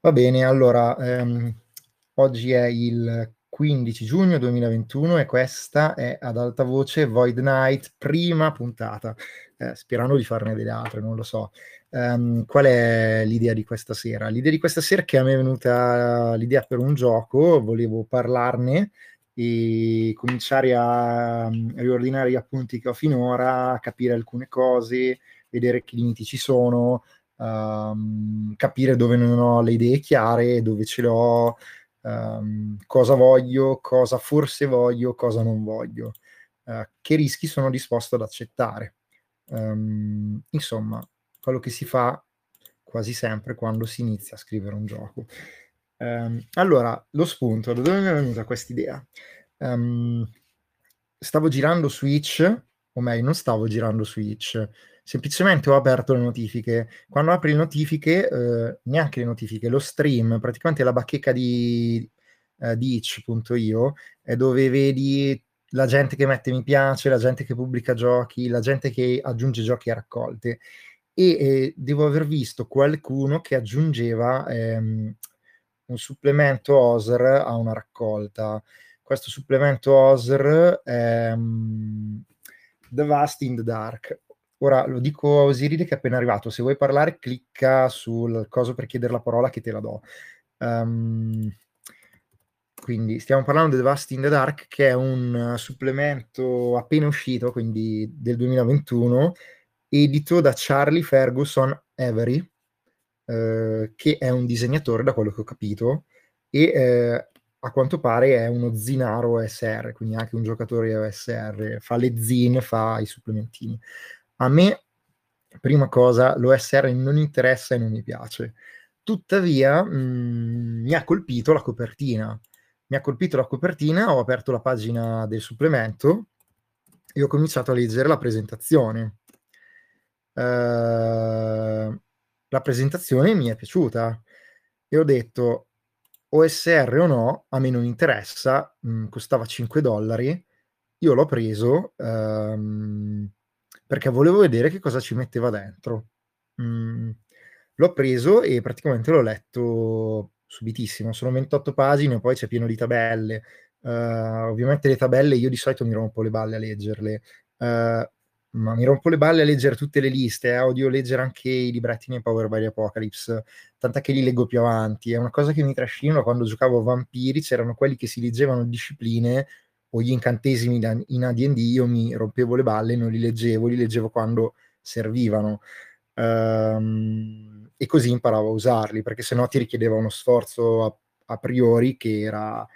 Va bene, allora, ehm, oggi è il 15 giugno 2021 e questa è ad alta voce Void Night, prima puntata, eh, sperando di farne delle altre, non lo so. Um, qual è l'idea di questa sera? L'idea di questa sera è che a me è venuta l'idea per un gioco, volevo parlarne e cominciare a, a riordinare gli appunti che ho finora, capire alcune cose, vedere che limiti ci sono, um, capire dove non ho le idee chiare, dove ce le ho, um, cosa voglio, cosa forse voglio, cosa non voglio, uh, che rischi sono disposto ad accettare. Um, insomma, quello che si fa quasi sempre quando si inizia a scrivere un gioco. Allora, lo spunto, da dove mi è venuta questa idea? Stavo girando Switch, o meglio, non stavo girando Switch, semplicemente ho aperto le notifiche. Quando apri le notifiche, eh, neanche le notifiche, lo stream, praticamente la bacheca di, eh, itch.io, è dove vedi la gente che mette mi piace, la gente che pubblica giochi, la gente che aggiunge giochi a raccolte. E eh, devo aver visto qualcuno che aggiungeva ehm, un supplemento OSR a una raccolta. Questo supplemento OSR è um, The Vast in the Dark. Ora lo dico a Osiride che è appena arrivato. Se vuoi parlare, clicca sul coso per chiedere la parola che te la do. Um, quindi stiamo parlando di The Vast in the Dark, che è un supplemento appena uscito, quindi del 2021, edito da Charlie Ferguson Avery, eh, che è un disegnatore, da quello che ho capito, e eh, a quanto pare è uno zinaro OSR, quindi anche un giocatore OSR, fa le zin, fa i supplementini. A me, prima cosa, l'OSR non interessa e non mi piace. Tuttavia, mh, mm, mi ha colpito la copertina. Mi ha colpito la copertina, ho aperto la pagina del supplemento e ho cominciato a leggere la presentazione. Uh, la presentazione mi è piaciuta e ho detto OSR o no, a me non interessa, mh, mm, costava 5 dollari, io l'ho preso um, perché volevo vedere che cosa ci metteva dentro. Mm, l'ho preso e praticamente l'ho letto subitissimo, sono 28 pagine, poi c'è pieno di tabelle. Uh, ovviamente le tabelle io di solito mi rompo le balle a leggerle, uh, ma mi rompo le balle a leggere tutte le liste, eh, odio leggere anche i libretti nei Power by Apocalypse, tant'è che li leggo più avanti. È una cosa che mi trascino quando giocavo a Vampiri, c'erano quelli che si leggevano discipline o gli incantesimi in AD&D, io mi rompevo le balle, non li leggevo, li leggevo quando servivano. Um, e così imparavo a usarli, perché sennò ti richiedeva uno sforzo a, a priori che era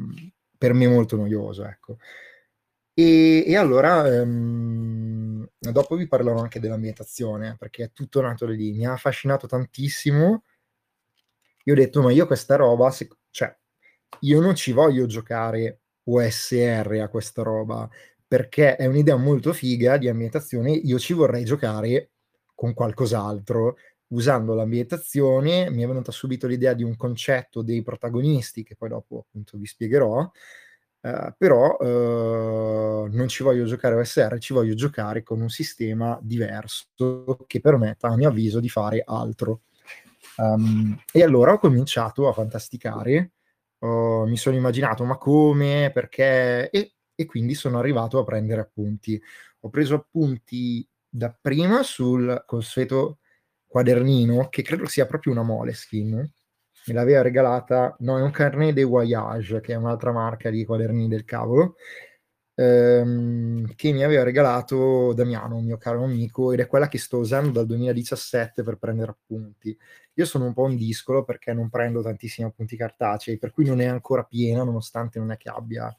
mm, per me molto noioso, ecco. E, e allora um, dopo vi parlerò anche dell'ambientazione, perché è tutto nato da lì, mi ha affascinato tantissimo. Io ho detto, ma io questa roba, se, cioè, io non ci voglio giocare OSR a questa roba, perché è un'idea molto figa di ambientazione, io ci vorrei giocare con qualcos'altro. Usando l'ambientazione mi è venuta subito l'idea di un concetto dei protagonisti, che poi dopo appunto vi spiegherò, Uh, però uh, non ci voglio giocare OSR, ci voglio giocare con un sistema diverso che permetta, a mio avviso, di fare altro. Um, e allora ho cominciato a fantasticare oh, mi sono immaginato ma come, perché, e, e quindi sono arrivato a prendere appunti. Ho preso appunti dapprima sul consueto quadernino, che credo sia proprio una Moleskin, me l'aveva regalata, no, è un carnet de voyage, che è un'altra marca di quaderni del cavolo, ehm, che mi aveva regalato Damiano, un mio caro amico, ed è quella che sto usando dal 2017 per prendere appunti. Io sono un po' un discolo perché non prendo tantissimi appunti cartacei, per cui non è ancora piena, nonostante non è che abbia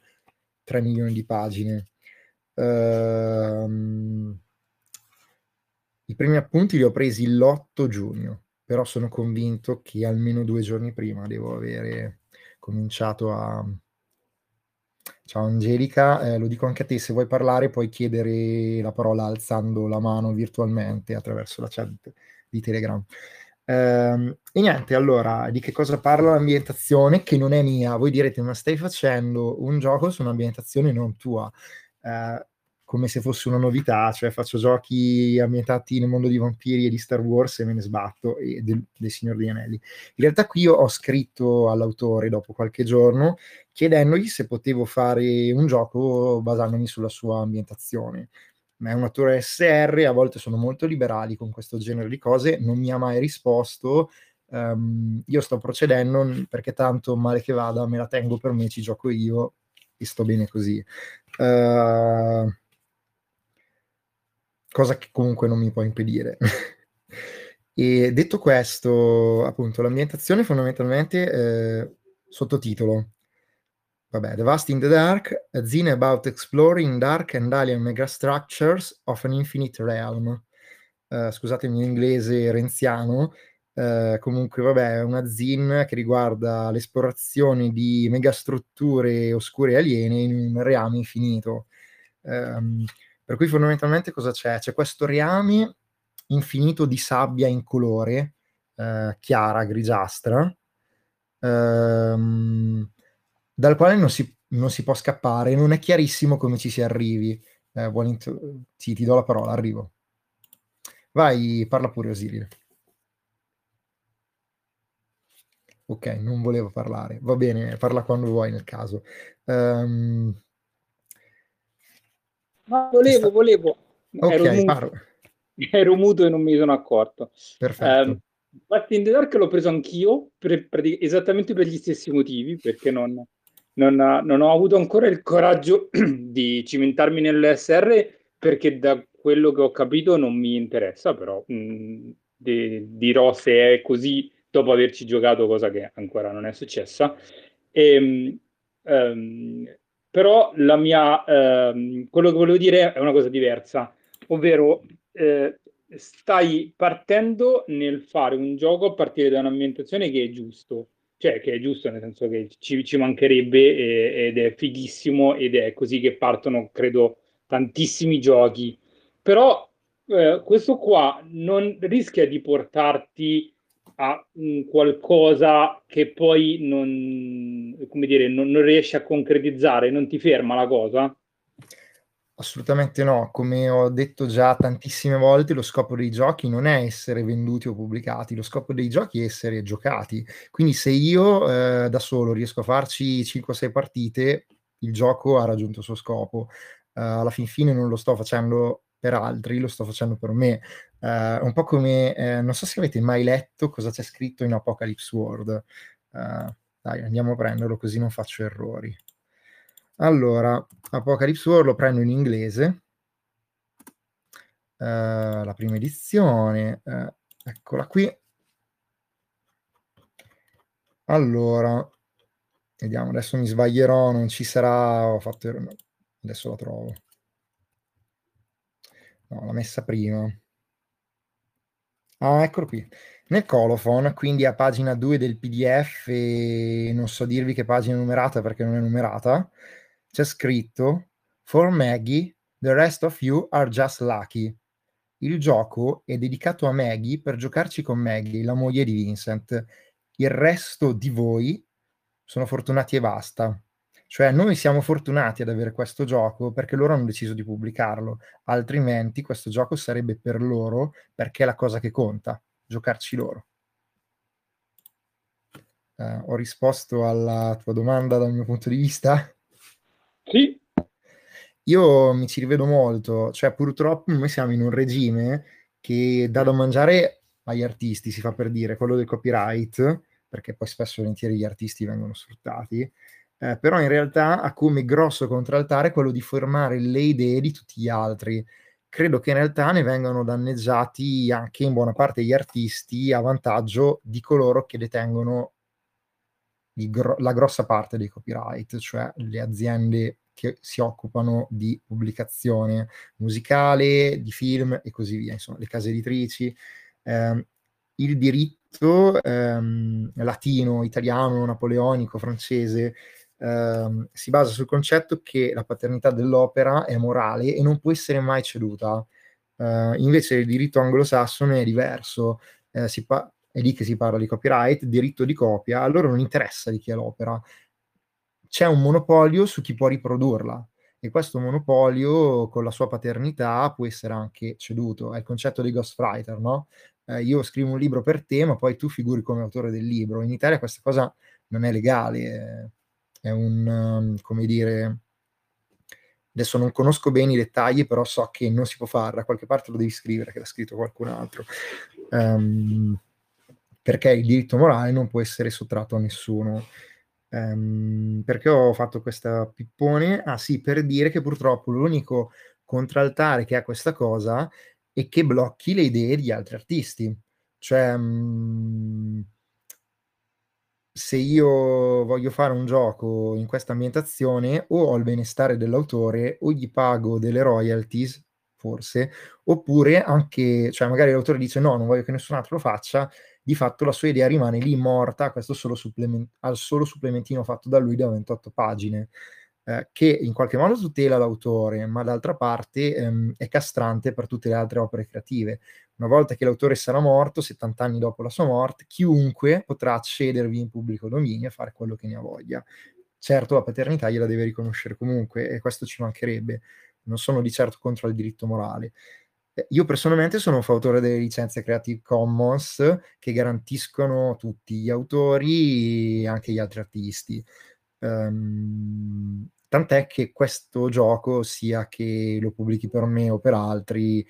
3 milioni di pagine. Ehm, I primi appunti li ho presi l'8 giugno, però sono convinto che almeno due giorni prima devo avere cominciato a Ciao Angelica, eh, lo dico anche a te, se vuoi parlare puoi chiedere la parola alzando la mano virtualmente attraverso la chat di Telegram. Eh, e niente, allora, di che cosa parla l'ambientazione che non è mia? Voi direte, ma stai facendo un gioco su un'ambientazione non tua. Eh, come se fosse una novità, cioè faccio giochi ambientati nel mondo di vampiri e di Star Wars e me ne sbatto, e del, del Signor degli Anelli. In realtà qui ho scritto all'autore dopo qualche giorno chiedendogli se potevo fare un gioco basandomi sulla sua ambientazione. Ma è un attore SR, a volte sono molto liberali con questo genere di cose, non mi ha mai risposto. Um, io sto procedendo perché tanto male che vada me la tengo per me, ci gioco io e sto bene così. Uh, cosa che comunque non mi può impedire. e detto questo, appunto, l'ambientazione fondamentalmente eh, sottotitolo. Vabbè, The Vast in the Dark, a zine about exploring dark and alien megastructures of an infinite realm. Uh, scusate il mio inglese renziano, uh, comunque vabbè, è una zin che riguarda l'esplorazione di megastrutture oscure e aliene in un reame infinito. Um, per cui fondamentalmente cosa c'è? C'è questo reame infinito di sabbia in colore, uh, chiara, grigiastra, um, dal quale non si, non si, può scappare, non è chiarissimo come ci si arrivi. Eh, int- sì, ti do la parola, arrivo. Vai, parla pure Osiris. Ok, non volevo parlare. Va bene, parla quando vuoi nel caso. Um, No, volevo, volevo. Ok, ero muto. Ero muto e non mi sono accorto. Perfetto. Um, Back in the Dark l'ho preso anch'io, per, per, esattamente per gli stessi motivi, perché non, non, non, ho avuto ancora il coraggio di cimentarmi nell'SR, perché da quello che ho capito non mi interessa, però mh, di, dirò se è così dopo averci giocato, cosa che ancora non è successa. E, um, però la mia, ehm, quello che volevo dire è una cosa diversa, ovvero eh, stai partendo nel fare un gioco a partire da un'ambientazione che è giusto, cioè che è giusto nel senso che ci, ci mancherebbe e, ed è fighissimo ed è così che partono, credo, tantissimi giochi. Però eh, questo qua non rischia di portarti a un qualcosa che poi non, come dire, non, non riesce a concretizzare, non ti ferma la cosa? Assolutamente no, come ho detto già tantissime volte, lo scopo dei giochi non è essere venduti o pubblicati, lo scopo dei giochi è essere giocati. Quindi se io eh, da solo riesco a farci 5-6 partite, il gioco ha raggiunto il suo scopo. Uh, alla fin fine non lo sto facendo per altri, lo sto facendo per me. Uh, un po' come, eh, non so se avete mai letto cosa c'è scritto in Apocalypse World. Uh, dai, andiamo a prenderlo così non faccio errori. Allora, Apocalypse World lo prendo in inglese. Uh, la prima edizione, eccola qui. Allora, vediamo, adesso mi sbaglierò, non ci sarà, ho fatto, adesso la trovo. No, l'ho messa prima. Ah, eccolo qui. Nel colophon, quindi a pagina 2 del PDF, non so dirvi che pagina è numerata perché non è numerata, c'è scritto For Maggie, the rest of you are just lucky. Il gioco è dedicato a Maggie per giocarci con Maggie, la moglie di Vincent. Il resto di voi sono fortunati e basta. Cioè noi siamo fortunati ad avere questo gioco perché loro hanno deciso di pubblicarlo, altrimenti questo gioco sarebbe per loro perché è la cosa che conta, giocarci loro. Uh, ho risposto alla tua domanda dal mio punto di vista? Sì. Io mi ci rivedo molto, cioè purtroppo noi siamo in un regime che dà da mangiare agli artisti, si fa per dire, quello del copyright, perché poi spesso e volentieri gli artisti vengono sfruttati, eh, però in realtà ha come grosso contraltare quello di formare le idee di tutti gli altri. Credo che in realtà ne vengano danneggiati anche in buona parte gli artisti a vantaggio di coloro che detengono gro- la grossa parte dei copyright, cioè le aziende che si occupano di pubblicazione musicale, di film e così via, insomma, le case editrici. Eh, il diritto ehm, latino, italiano, napoleonico, francese ehm, si basa sul concetto che la paternità dell'opera è morale e non può essere mai ceduta. Uh, invece il diritto anglosassone è diverso, eh, pa- è lì che si parla di copyright, diritto di copia, a loro non interessa di chi è l'opera, c'è un monopolio su chi può riprodurla e questo monopolio con la sua paternità può essere anche ceduto. È il concetto di ghostwriter, no? Eh, io scrivo un libro per te, ma poi tu figuri come autore del libro. In Italia questa cosa non è legale, è un, um, come dire, adesso non conosco bene i dettagli, però so che non si può fare, da qualche parte lo devi scrivere, che l'ha scritto qualcun altro. Um, perché il diritto morale non può essere sottratto a nessuno. Um, perché ho fatto questa pippone? Ah sì, per dire che purtroppo l'unico contraltare che ha questa cosa è che blocchi le idee di altri artisti. Cioè, um, se io voglio fare un gioco in questa ambientazione, o ho il benestare dell'autore, o gli pago delle royalties, forse, oppure anche, cioè magari l'autore dice no, non voglio che nessun altro lo faccia, di fatto la sua idea rimane lì morta questo solo supplement- al solo supplementino fatto da lui da 28 pagine, eh, che in qualche modo tutela l'autore, ma d'altra parte ehm, è castrante per tutte le altre opere creative. Una volta che l'autore sarà morto, 70 anni dopo la sua morte, chiunque potrà accedervi in pubblico dominio e fare quello che ne ha voglia. Certo, la paternità gliela deve riconoscere comunque e questo ci mancherebbe. Non sono di certo contro il diritto morale. Eh, io personalmente sono un fautore delle licenze Creative Commons che garantiscono tutti gli autori e anche gli altri artisti. Um, tant'è che questo gioco, sia che lo pubblichi per me o per altri,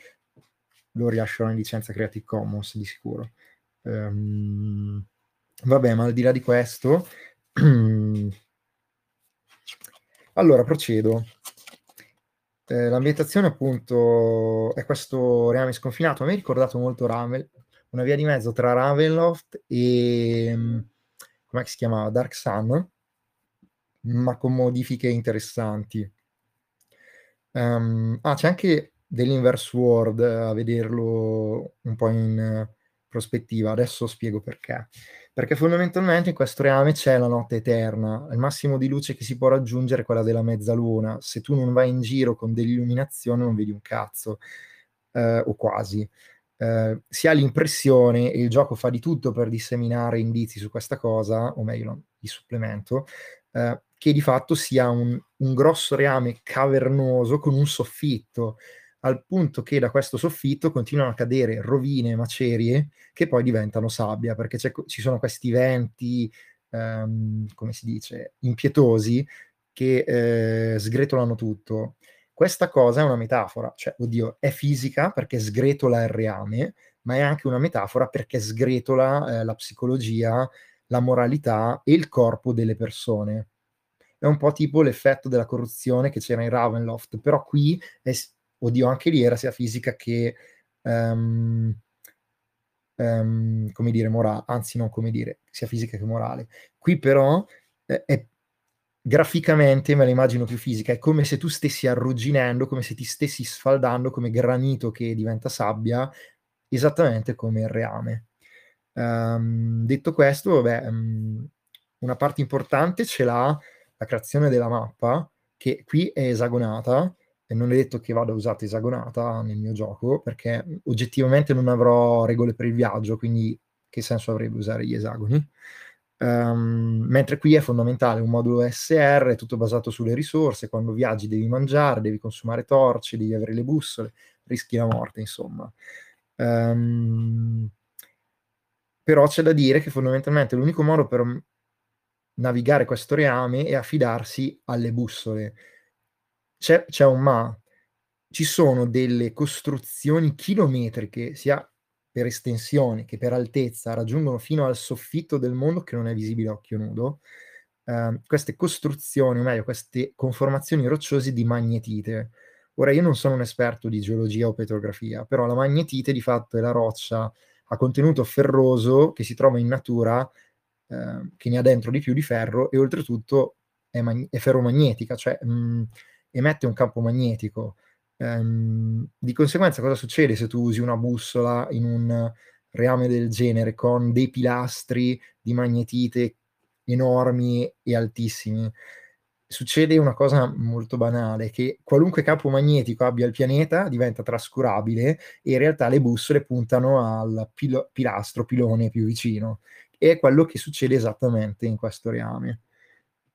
lo rilascerò in licenza Creative Commons di sicuro. Um, vabbè, ma al di là di questo, allora procedo. Eh, l'ambientazione appunto è questo reame sconfinato. A me ha ricordato molto Ravel, una via di mezzo tra Ravenloft e mm, come si chiamava? Dark Sun, ma con modifiche interessanti. Um, ah, c'è anche dell'inverse world a vederlo un po' in prospettiva. Adesso spiego perché. Perché fondamentalmente in questo reame c'è la notte eterna. Il massimo di luce che si può raggiungere è quella della mezzaluna. Se tu non vai in giro con dell'illuminazione non vedi un cazzo, eh, o quasi. Eh, si ha l'impressione, e il gioco fa di tutto per disseminare indizi su questa cosa, o meglio, di supplemento, eh, che di fatto sia un, un grosso reame cavernoso con un soffitto al punto che da questo soffitto continuano a cadere rovine, macerie, che poi diventano sabbia, perché ci sono questi venti, ehm, come si dice, impietosi, che eh, sgretolano tutto. Questa cosa è una metafora, cioè, oddio, è fisica perché sgretola il reame, ma è anche una metafora perché sgretola eh, la psicologia, la moralità e il corpo delle persone. È un po' tipo l'effetto della corruzione che c'era in Ravenloft, però qui è, oddio, anche lì era sia fisica che, um, um, come dire, morale, anzi non come dire, sia fisica che morale. Qui però eh, è graficamente me la immagino più fisica, è come se tu stessi arrugginendo, come se ti stessi sfaldando come granito che diventa sabbia, esattamente come il reame. Um, detto questo, vabbè, um, una parte importante ce l'ha la creazione della mappa, che qui è esagonata, e non è detto che vada usata esagonata nel mio gioco, perché oggettivamente non avrò regole per il viaggio, quindi che senso avrebbe usare gli esagoni? Um, mentre qui è fondamentale un modulo SR, tutto basato sulle risorse, quando viaggi devi mangiare, devi consumare torce, devi avere le bussole, rischi la morte, insomma. Um, però c'è da dire che fondamentalmente l'unico modo per navigare questo reame è affidarsi alle bussole c'è, c'è un ma, ci sono delle costruzioni chilometriche, sia per estensione che per altezza, raggiungono fino al soffitto del mondo che non è visibile a occhio nudo. Uh, queste costruzioni, o meglio, queste conformazioni rocciose di magnetite. Ora, io non sono un esperto di geologia o petrografia, però la magnetite di fatto è la roccia a contenuto ferroso che si trova in natura, uh, che ne ha dentro di più di ferro e oltretutto è, mag- è ferromagnetica, cioè mh, emette un campo magnetico. Um, di conseguenza, cosa succede se tu usi una bussola in un reame del genere con dei pilastri di magnetite enormi e altissimi? Succede una cosa molto banale, che qualunque campo magnetico abbia il pianeta diventa trascurabile e in realtà le bussole puntano al pilo- pilastro, pilone più vicino. È quello che succede esattamente in questo reame.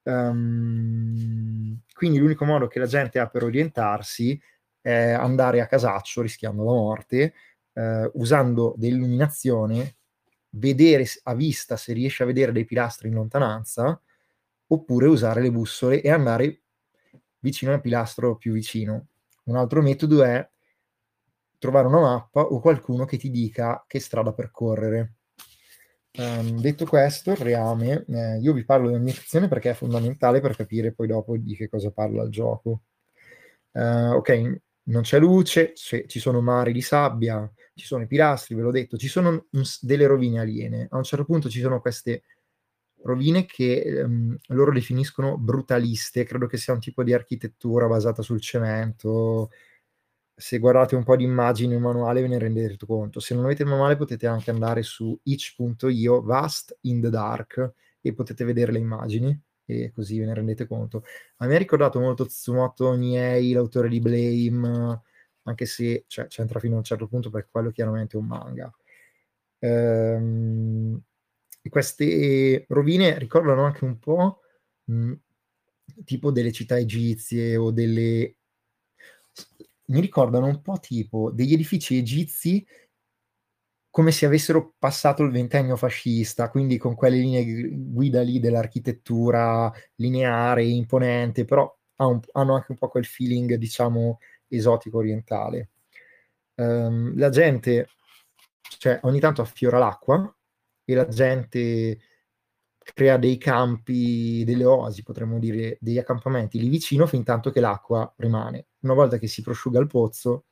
Um, quindi l'unico modo che la gente ha per orientarsi è andare a casaccio rischiando la morte, eh, usando dell'illuminazione, vedere a vista se riesce a vedere dei pilastri in lontananza, oppure usare le bussole e andare vicino al pilastro più vicino. Un altro metodo è trovare una mappa o qualcuno che ti dica che strada percorrere. Um, detto questo, il reame, eh, io vi parlo di ambientazione perché è fondamentale per capire poi dopo di che cosa parla il gioco. Uh, ok, non c'è luce, c- ci sono mari di sabbia, ci sono i pilastri, ve l'ho detto, ci sono un, delle rovine aliene. A un certo punto ci sono queste rovine che um, loro definiscono brutaliste, credo che sia un tipo di architettura basata sul cemento, se guardate un po' di immagini nel manuale ve ne rendete conto. Se non avete il manuale potete anche andare su itch.io, Vast in the Dark, e potete vedere le immagini e così ve ne rendete conto. A me ha ricordato molto Tsumoto Niei, l'autore di Blame, anche se cioè, c'entra fino a un certo punto perché quello chiaramente è un manga. Ehm, queste rovine ricordano anche un po' mh, tipo delle città egizie o delle mi ricordano un po' tipo degli edifici egizi come se avessero passato il ventennio fascista, quindi con quelle linee guida lì dell'architettura lineare, imponente, però hanno anche un po' quel feeling, diciamo, esotico orientale. Um, la gente, cioè, ogni tanto affiora l'acqua e la gente crea dei campi, delle oasi, potremmo dire, degli accampamenti lì vicino fin tanto che l'acqua rimane. Una volta che si prosciuga il pozzo,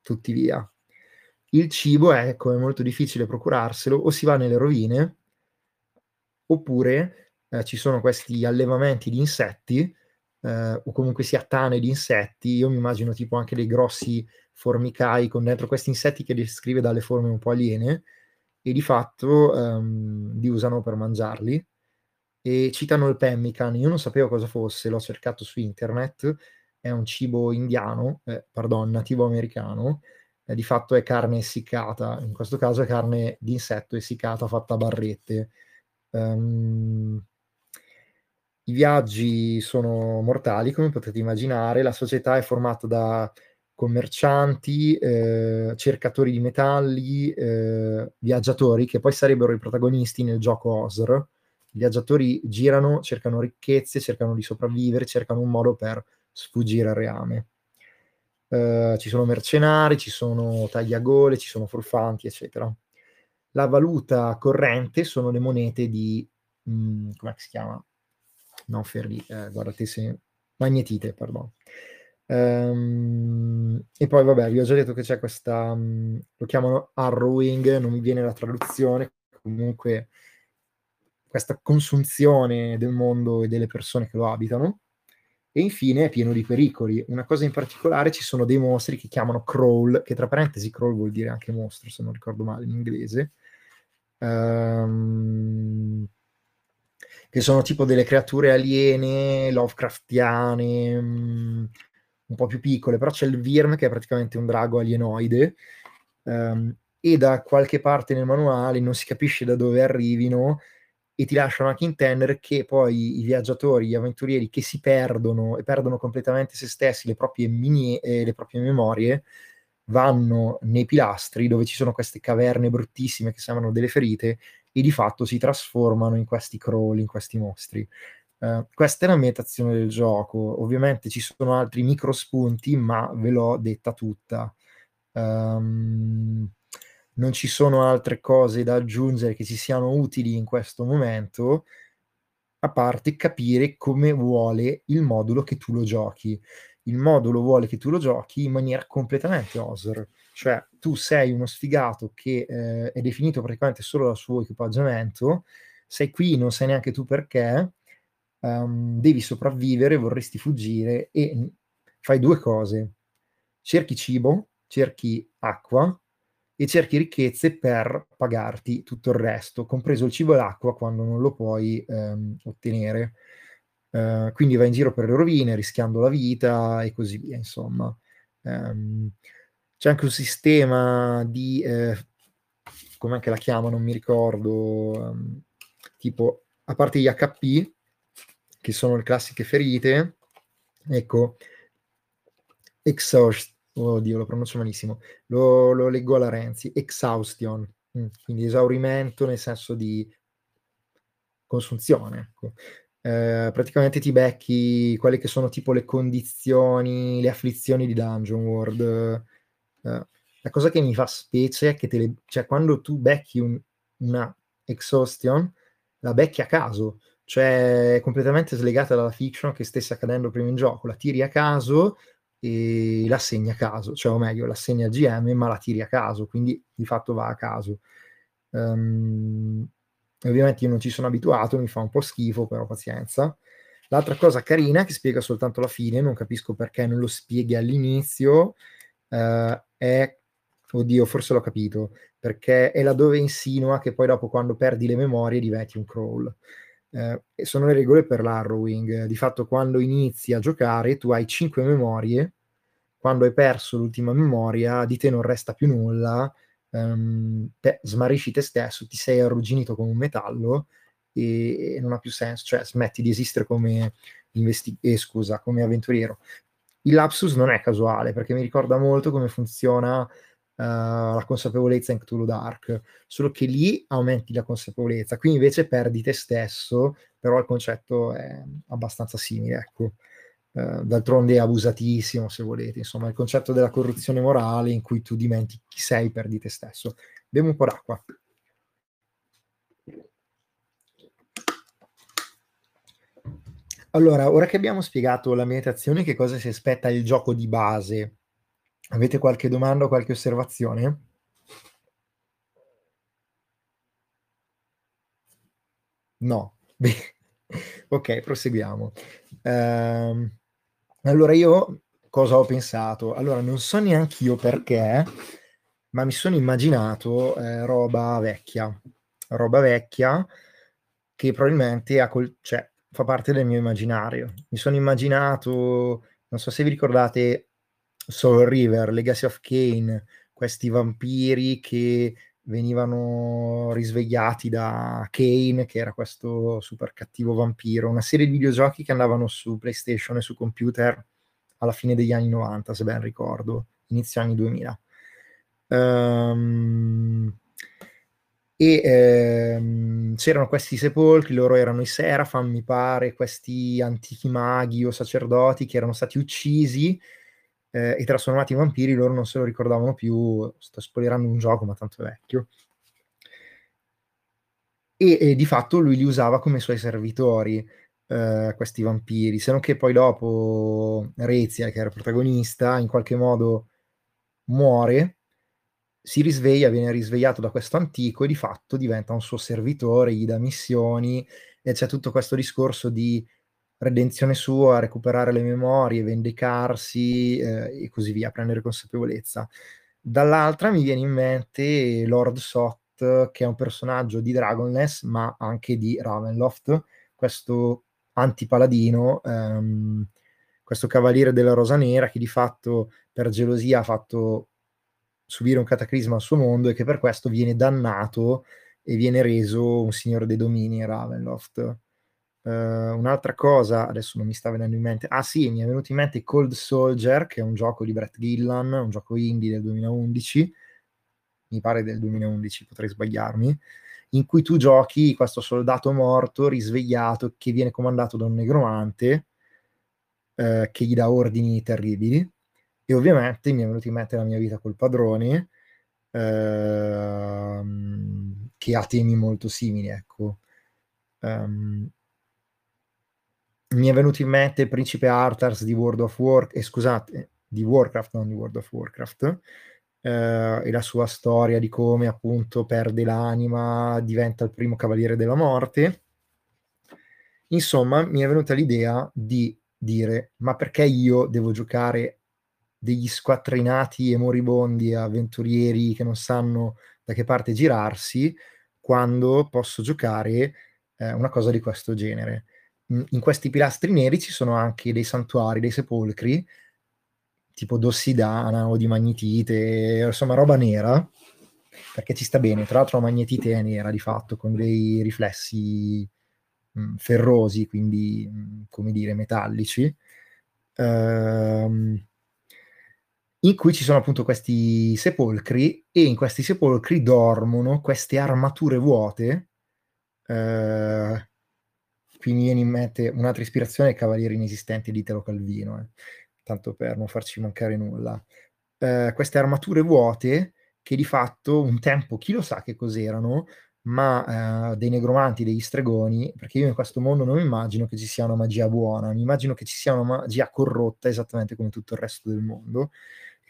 tutti via. Il cibo come è molto difficile procurarselo, o si va nelle rovine, oppure eh, ci sono questi allevamenti di insetti, eh, o comunque sia tane di insetti. Io mi immagino tipo anche dei grossi formicai con dentro questi insetti che descrive dalle forme un po' aliene, e di fatto ehm, li usano per mangiarli e citano il pemmican. Io non sapevo cosa fosse, l'ho cercato su internet, è un cibo indiano, eh, pardon, nativo americano, eh, di fatto è carne essiccata, in questo caso è carne di insetto essiccata fatta a barrette. Um, I viaggi sono mortali, come potete immaginare, la società è formata da commercianti, eh, cercatori di metalli, eh, viaggiatori, che poi sarebbero i protagonisti nel gioco Osr, i viaggiatori girano, cercano ricchezze, cercano di sopravvivere, cercano un modo per sfuggire al reame. Uh, ci sono mercenari, ci sono tagliagole, ci sono furfanti, eccetera. La valuta corrente sono le monete di, mh, come si chiama? Non ferri, eh, guardate se... magnetite, perdono. Um, e poi vabbè, vi ho già detto che c'è questa, um, lo chiamano arrowing, non mi viene la traduzione, comunque questa consunzione del mondo e delle persone che lo abitano. E infine è pieno di pericoli. Una cosa in particolare, ci sono dei mostri che chiamano crawl, che tra parentesi crawl vuol dire anche mostro, se non ricordo male in inglese, um, che sono tipo delle creature aliene, Lovecraftiane, um, un po' più piccole, però c'è il Virm che è praticamente un drago alienoide, um, e da qualche parte nel manuale non si capisce da dove arrivino, e ti lasciano anche intendere che poi i viaggiatori, gli avventurieri che si perdono e perdono completamente se stessi, le proprie, mini, eh, le proprie memorie, vanno nei pilastri dove ci sono queste caverne bruttissime che sembrano delle ferite e di fatto si trasformano in questi crawl, in questi mostri. Uh, questa è l'ambientazione del gioco. Ovviamente ci sono altri micro spunti, ma ve l'ho detta tutta. Um, non ci sono altre cose da aggiungere che ci siano utili in questo momento, a parte capire come vuole il modulo che tu lo giochi. Il modulo vuole che tu lo giochi in maniera completamente OSR, cioè tu sei uno sfigato che eh, è definito praticamente solo dal suo equipaggiamento, sei qui, non sai neanche tu perché, um, devi sopravvivere, vorresti fuggire e fai due cose. Cerchi cibo, cerchi acqua e cerchi ricchezze per pagarti tutto il resto, compreso il cibo e l'acqua quando non lo puoi ehm, ottenere. Uh, quindi vai in giro per le rovine rischiando la vita e così via, insomma. Um, c'è anche un sistema di, eh, come che la chiamano, non mi ricordo, um, tipo, a parte gli HP, che sono le classiche ferite, ecco, exhaust, oddio lo pronuncio malissimo, lo, lo leggo alla Renzi, exhaustion, mm, quindi esaurimento nel senso di consunzione. Ecco. Eh, praticamente ti becchi quelle che sono tipo le condizioni, le afflizioni di Dungeon World. Eh, la cosa che mi fa specie è che le, cioè, quando tu becchi un, una exhaustion, la becchi a caso, cioè è completamente slegata dalla fiction che stesse accadendo prima in gioco, la tiri a caso e la segni a caso, cioè o meglio, la segni al GM ma la tiri a caso, quindi di fatto va a caso. Um, ovviamente io non ci sono abituato, mi fa un po' schifo, però pazienza. L'altra cosa carina che spiega soltanto la fine, non capisco perché non lo spieghi all'inizio, uh, è, oddio, forse l'ho capito, perché è laddove insinua che poi dopo quando perdi le memorie diventi un crawl. Uh, e sono le regole per l'Arrowing. Di fatto quando inizi a giocare tu hai 5 memorie, quando hai perso l'ultima memoria di te non resta più nulla, um, te smarrisci te stesso, ti sei arrugginito come un metallo e, e non ha più senso, cioè smetti di esistere come, investi- eh, scusa, come avventuriero. Il lapsus non è casuale perché mi ricorda molto come funziona la consapevolezza in Cthulhu Dark, solo che lì aumenti la consapevolezza, qui invece perdi te stesso, però il concetto è abbastanza simile, ecco. Uh, d'altronde è abusatissimo se volete, insomma il concetto della corruzione morale in cui tu dimentichi chi sei, perdi te stesso. Bevo un po' d'acqua. Allora, ora che abbiamo spiegato la meditazione, che cosa si aspetta il gioco di base, avete qualche domanda o qualche osservazione? No. ok, proseguiamo. Um, allora io cosa ho pensato? Allora non so neanche io perché, ma mi sono immaginato eh, roba vecchia, roba vecchia che probabilmente ha col- cioè, fa parte del mio immaginario. Mi sono immaginato, non so se vi ricordate Soul River, Legacy of Kane, questi vampiri che venivano risvegliati da Kane, che era questo super cattivo vampiro, una serie di videogiochi che andavano su PlayStation e su computer alla fine degli anni 90, se ben ricordo, inizio anni 2000. Um, ehm, e ehm, c'erano questi sepolcri, loro erano i Serafan, mi pare, questi antichi maghi o sacerdoti che erano stati uccisi eh, e trasformati in vampiri, loro non se lo ricordavano più, sto spoilerando un gioco ma tanto vecchio. E, e di fatto lui li usava come suoi servitori, eh, questi vampiri, se non che poi dopo Rezia, che era protagonista, in qualche modo muore, si risveglia, viene risvegliato da questo antico e di fatto diventa un suo servitore, gli dà missioni e c'è tutto questo discorso di redenzione sua, recuperare le memorie, vendicarsi eh, e così via, prendere consapevolezza. Dall'altra mi viene in mente Lord Sot, che è un personaggio di Dragonless, ma anche di Ravenloft, questo antipaladino, ehm, questo cavaliere della Rosa Nera che di fatto per gelosia ha fatto subire un cataclisma al suo mondo e che per questo viene dannato e viene reso un signore dei domini in Ravenloft. Uh, un'altra cosa, adesso non mi sta venendo in mente, ah sì, mi è venuto in mente Cold Soldier, che è un gioco di Brett Gillan, un gioco indie del 2011, mi pare del 2011, potrei sbagliarmi, in cui tu giochi questo soldato morto, risvegliato, che viene comandato da un negromante, uh, che gli dà ordini terribili, e ovviamente mi è venuto in mente la mia vita col padrone, uh, che ha temi molto simili, ecco. Um, mi è venuto in mente principe Arthurs di World of Warcraft, eh, scusate, di Warcraft, non di World of Warcraft, eh, e la sua storia di come appunto perde l'anima, diventa il primo cavaliere della morte. Insomma, mi è venuta l'idea di dire, ma perché io devo giocare degli squattrinati e moribondi avventurieri che non sanno da che parte girarsi, quando posso giocare eh, una cosa di questo genere? In questi pilastri neri ci sono anche dei santuari, dei sepolcri, tipo d'ossidana o di magnetite, insomma roba nera, perché ci sta bene. Tra l'altro la magnetite è nera di fatto, con dei riflessi mh, ferrosi, quindi mh, come dire metallici, ehm, in cui ci sono appunto questi sepolcri e in questi sepolcri dormono queste armature vuote. Eh, qui mi viene in mente un'altra ispirazione, Cavalieri Inesistenti di Italo Calvino, eh, tanto per non farci mancare nulla. Eh, queste armature vuote che di fatto un tempo chi lo sa che cos'erano, ma eh, dei negromanti, degli stregoni, perché io in questo mondo non immagino che ci sia una magia buona, mi immagino che ci sia una magia corrotta esattamente come tutto il resto del mondo.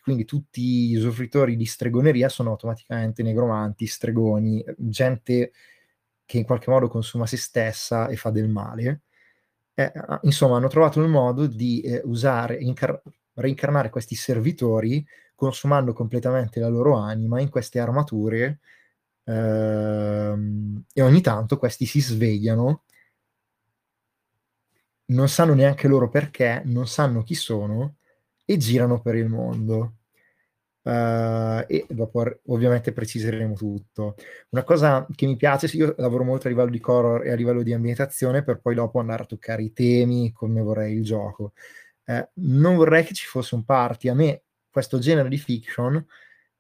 Quindi tutti gli usufruitori di stregoneria sono automaticamente negromanti, stregoni, gente che in qualche modo consuma se stessa e fa del male. Eh, insomma, hanno trovato il modo di eh, usare, incar- reincarnare questi servitori consumando completamente la loro anima in queste armature ehm, e ogni tanto questi si svegliano, non sanno neanche loro perché, non sanno chi sono e girano per il mondo. Uh, e dopo ovviamente preciseremo tutto. Una cosa che mi piace, io lavoro molto a livello di horror e a livello di ambientazione per poi dopo andare a toccare i temi come vorrei il gioco. Uh, non vorrei che ci fosse un party. A me questo genere di fiction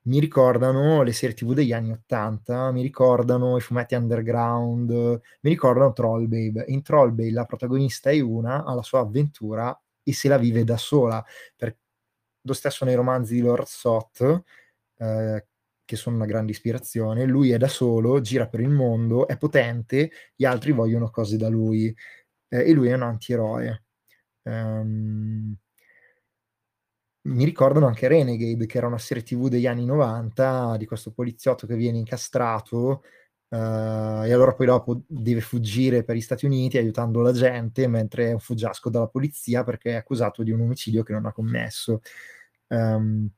mi ricordano le serie tv degli anni 80, mi ricordano i fumetti underground, mi ricordano Trollbabe. In Trollbabe la protagonista è una, ha la sua avventura e se la vive da sola. Per... Lo stesso nei romanzi di Lord Sot, eh, che sono una grande ispirazione, lui è da solo, gira per il mondo, è potente, gli altri vogliono cose da lui eh, e lui è un antieroe. Um, mi ricordano anche Renegade, che era una serie tv degli anni 90 di questo poliziotto che viene incastrato uh, e allora poi dopo deve fuggire per gli Stati Uniti aiutando la gente mentre è un fuggiasco dalla polizia perché è accusato di un omicidio che non ha commesso. Um,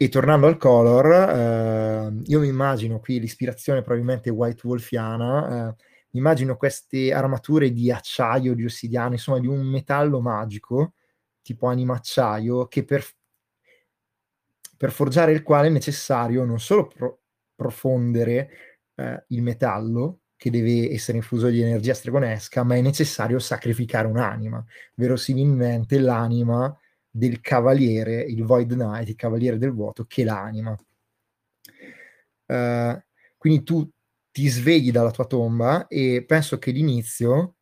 e tornando al color, uh, io mi immagino qui l'ispirazione probabilmente White Wolfiana, uh, immagino queste armature di acciaio, di ossidiano, insomma di un metallo magico tipo animacciaio che per, per forgiare il quale è necessario non solo pro, profondere eh, il metallo, che deve essere infuso di energia stregonesca, ma è necessario sacrificare un'anima, verosimilmente l'anima del cavaliere, il Void Knight, il cavaliere del vuoto, che l'anima. Uh, quindi tu ti svegli dalla tua tomba e penso che l'inizio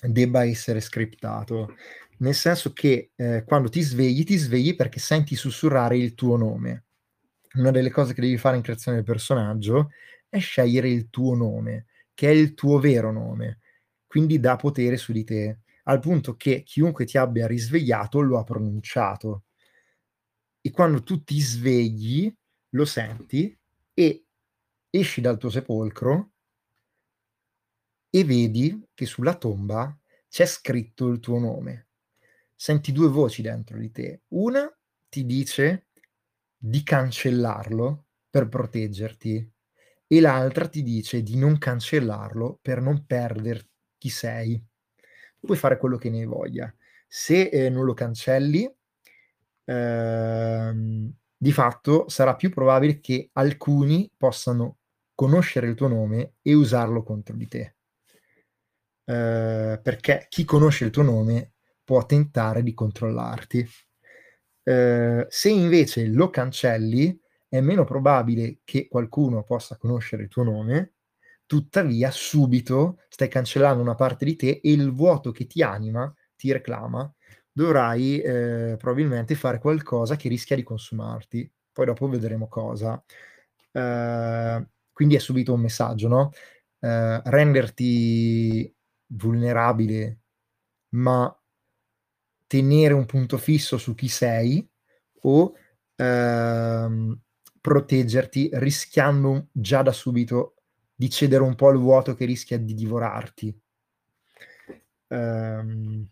debba essere scriptato nel senso che eh, quando ti svegli, ti svegli perché senti sussurrare il tuo nome. Una delle cose che devi fare in creazione del personaggio è scegliere il tuo nome, che è il tuo vero nome, quindi dà potere su di te, al punto che chiunque ti abbia risvegliato lo ha pronunciato. E quando tu ti svegli, lo senti e esci dal tuo sepolcro e vedi che sulla tomba c'è scritto il tuo nome senti due voci dentro di te. Una ti dice di cancellarlo per proteggerti e l'altra ti dice di non cancellarlo per non perdere chi sei. Puoi fare quello che ne voglia. Se eh, non lo cancelli, ehm, di fatto sarà più probabile che alcuni possano conoscere il tuo nome e usarlo contro di te. Eh, perché chi conosce il tuo nome può tentare di controllarti. Eh, se invece lo cancelli, è meno probabile che qualcuno possa conoscere il tuo nome, tuttavia subito stai cancellando una parte di te e il vuoto che ti anima, ti reclama, dovrai eh, probabilmente fare qualcosa che rischia di consumarti. Poi dopo vedremo cosa. Eh, quindi è subito un messaggio, no? Eh, renderti vulnerabile, ma tenere un punto fisso su chi sei o ehm, proteggerti rischiando già da subito di cedere un po' al vuoto che rischia di divorarti. Um,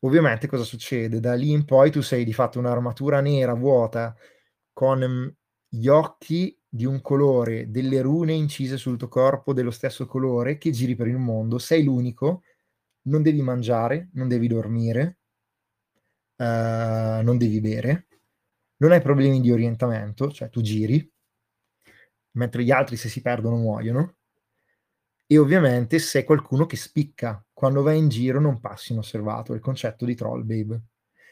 ovviamente cosa succede? Da lì in poi tu sei di fatto un'armatura nera vuota con gli occhi di un colore, delle rune incise sul tuo corpo dello stesso colore che giri per il mondo, sei l'unico, non devi mangiare, non devi dormire, uh, non devi bere, non hai problemi di orientamento, cioè tu giri, mentre gli altri se si perdono muoiono, e ovviamente sei qualcuno che spicca, quando vai in giro non passi inosservato, il concetto di troll babe.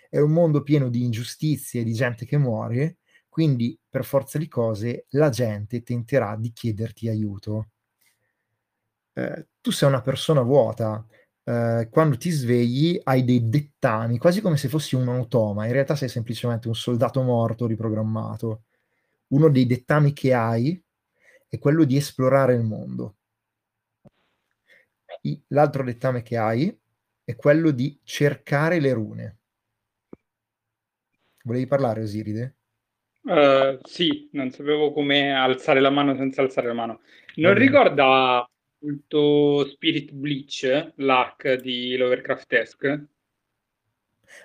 È un mondo pieno di ingiustizie, di gente che muore, quindi per forza di cose la gente tenterà di chiederti aiuto. Eh, tu sei una persona vuota, eh, quando ti svegli hai dei dettami, quasi come se fossi un automa, in realtà sei semplicemente un soldato morto riprogrammato. Uno dei dettami che hai è quello di esplorare il mondo. L'altro dettame che hai è quello di cercare le rune. Volevi parlare, Osiride? Uh, sì, non sapevo come alzare la mano senza alzare la mano. Non ricorda tuo Spirit Bleach, l'arc di Lovecraft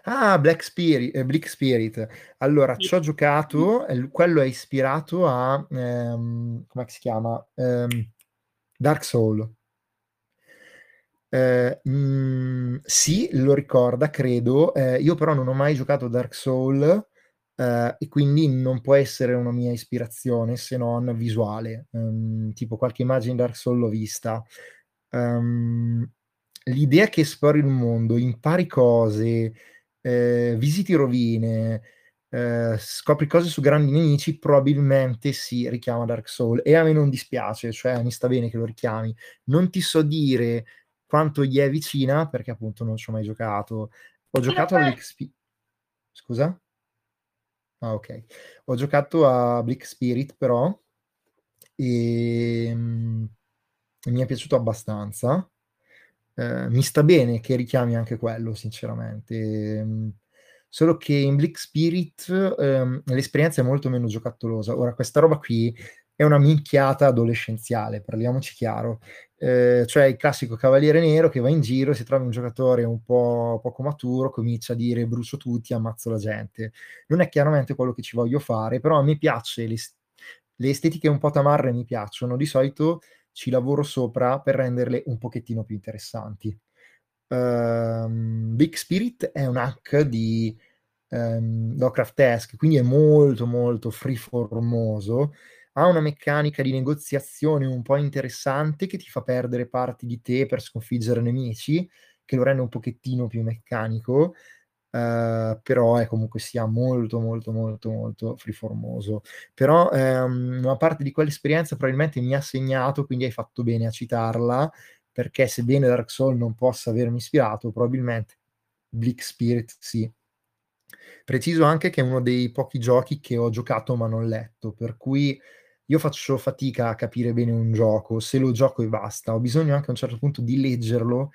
Ah, Black Spirit, eh, Bleak Spirit. Allora, ci ho giocato, quello è ispirato a, ehm, come si chiama? Ehm, Dark Soul. Eh, mh, mm, sì, lo ricorda, credo. Eh, io però non ho mai giocato Dark Soul eh, e quindi non può essere una mia ispirazione se non visuale. Um, tipo qualche immagine Dark Soul l'ho vista. Um, l'idea che esplori il mondo, impari cose, eh, visiti rovine, eh, scopri cose su grandi nemici, probabilmente si richiama Dark Soul. E a me non dispiace, cioè mi sta bene che lo richiami. Non ti so dire quanto gli è vicina, perché appunto non ci ho mai giocato. Ho giocato all'XP. Scusa? Ah, ok. Ho giocato a Bleak Spirit, però, e, mm, mi è piaciuto abbastanza. Eh, mi sta bene che richiami anche quello, sinceramente. Mm, solo che in Bleak Spirit ehm, l'esperienza è molto meno giocattolosa. Ora, questa roba qui è una minchiata adolescenziale, parliamoci chiaro. Eh, cioè il classico cavaliere nero che va in giro, si trova un giocatore un po' poco maturo, comincia a dire brucio tutti, ammazzo la gente. Non è chiaramente quello che ci voglio fare, però me piace, le, le estetiche un po' tamarre mi piacciono, di solito ci lavoro sopra per renderle un pochettino più interessanti. Um, Big Spirit è un hack di um, Lovecraft-esque, quindi è molto molto freeformoso, ha una meccanica di negoziazione un po' interessante che ti fa perdere parti di te per sconfiggere nemici, che lo rende un pochettino più meccanico, Uh, però è comunque sia molto molto molto molto freeformoso. Però um, una parte di quell'esperienza probabilmente mi ha segnato quindi hai fatto bene a citarla perché sebbene Dark Souls non possa avermi ispirato probabilmente Bleak Spirit sì. Preciso anche che è uno dei pochi giochi che ho giocato ma non letto per cui io faccio fatica a capire bene un gioco se lo gioco e basta ho bisogno anche a un certo punto di leggerlo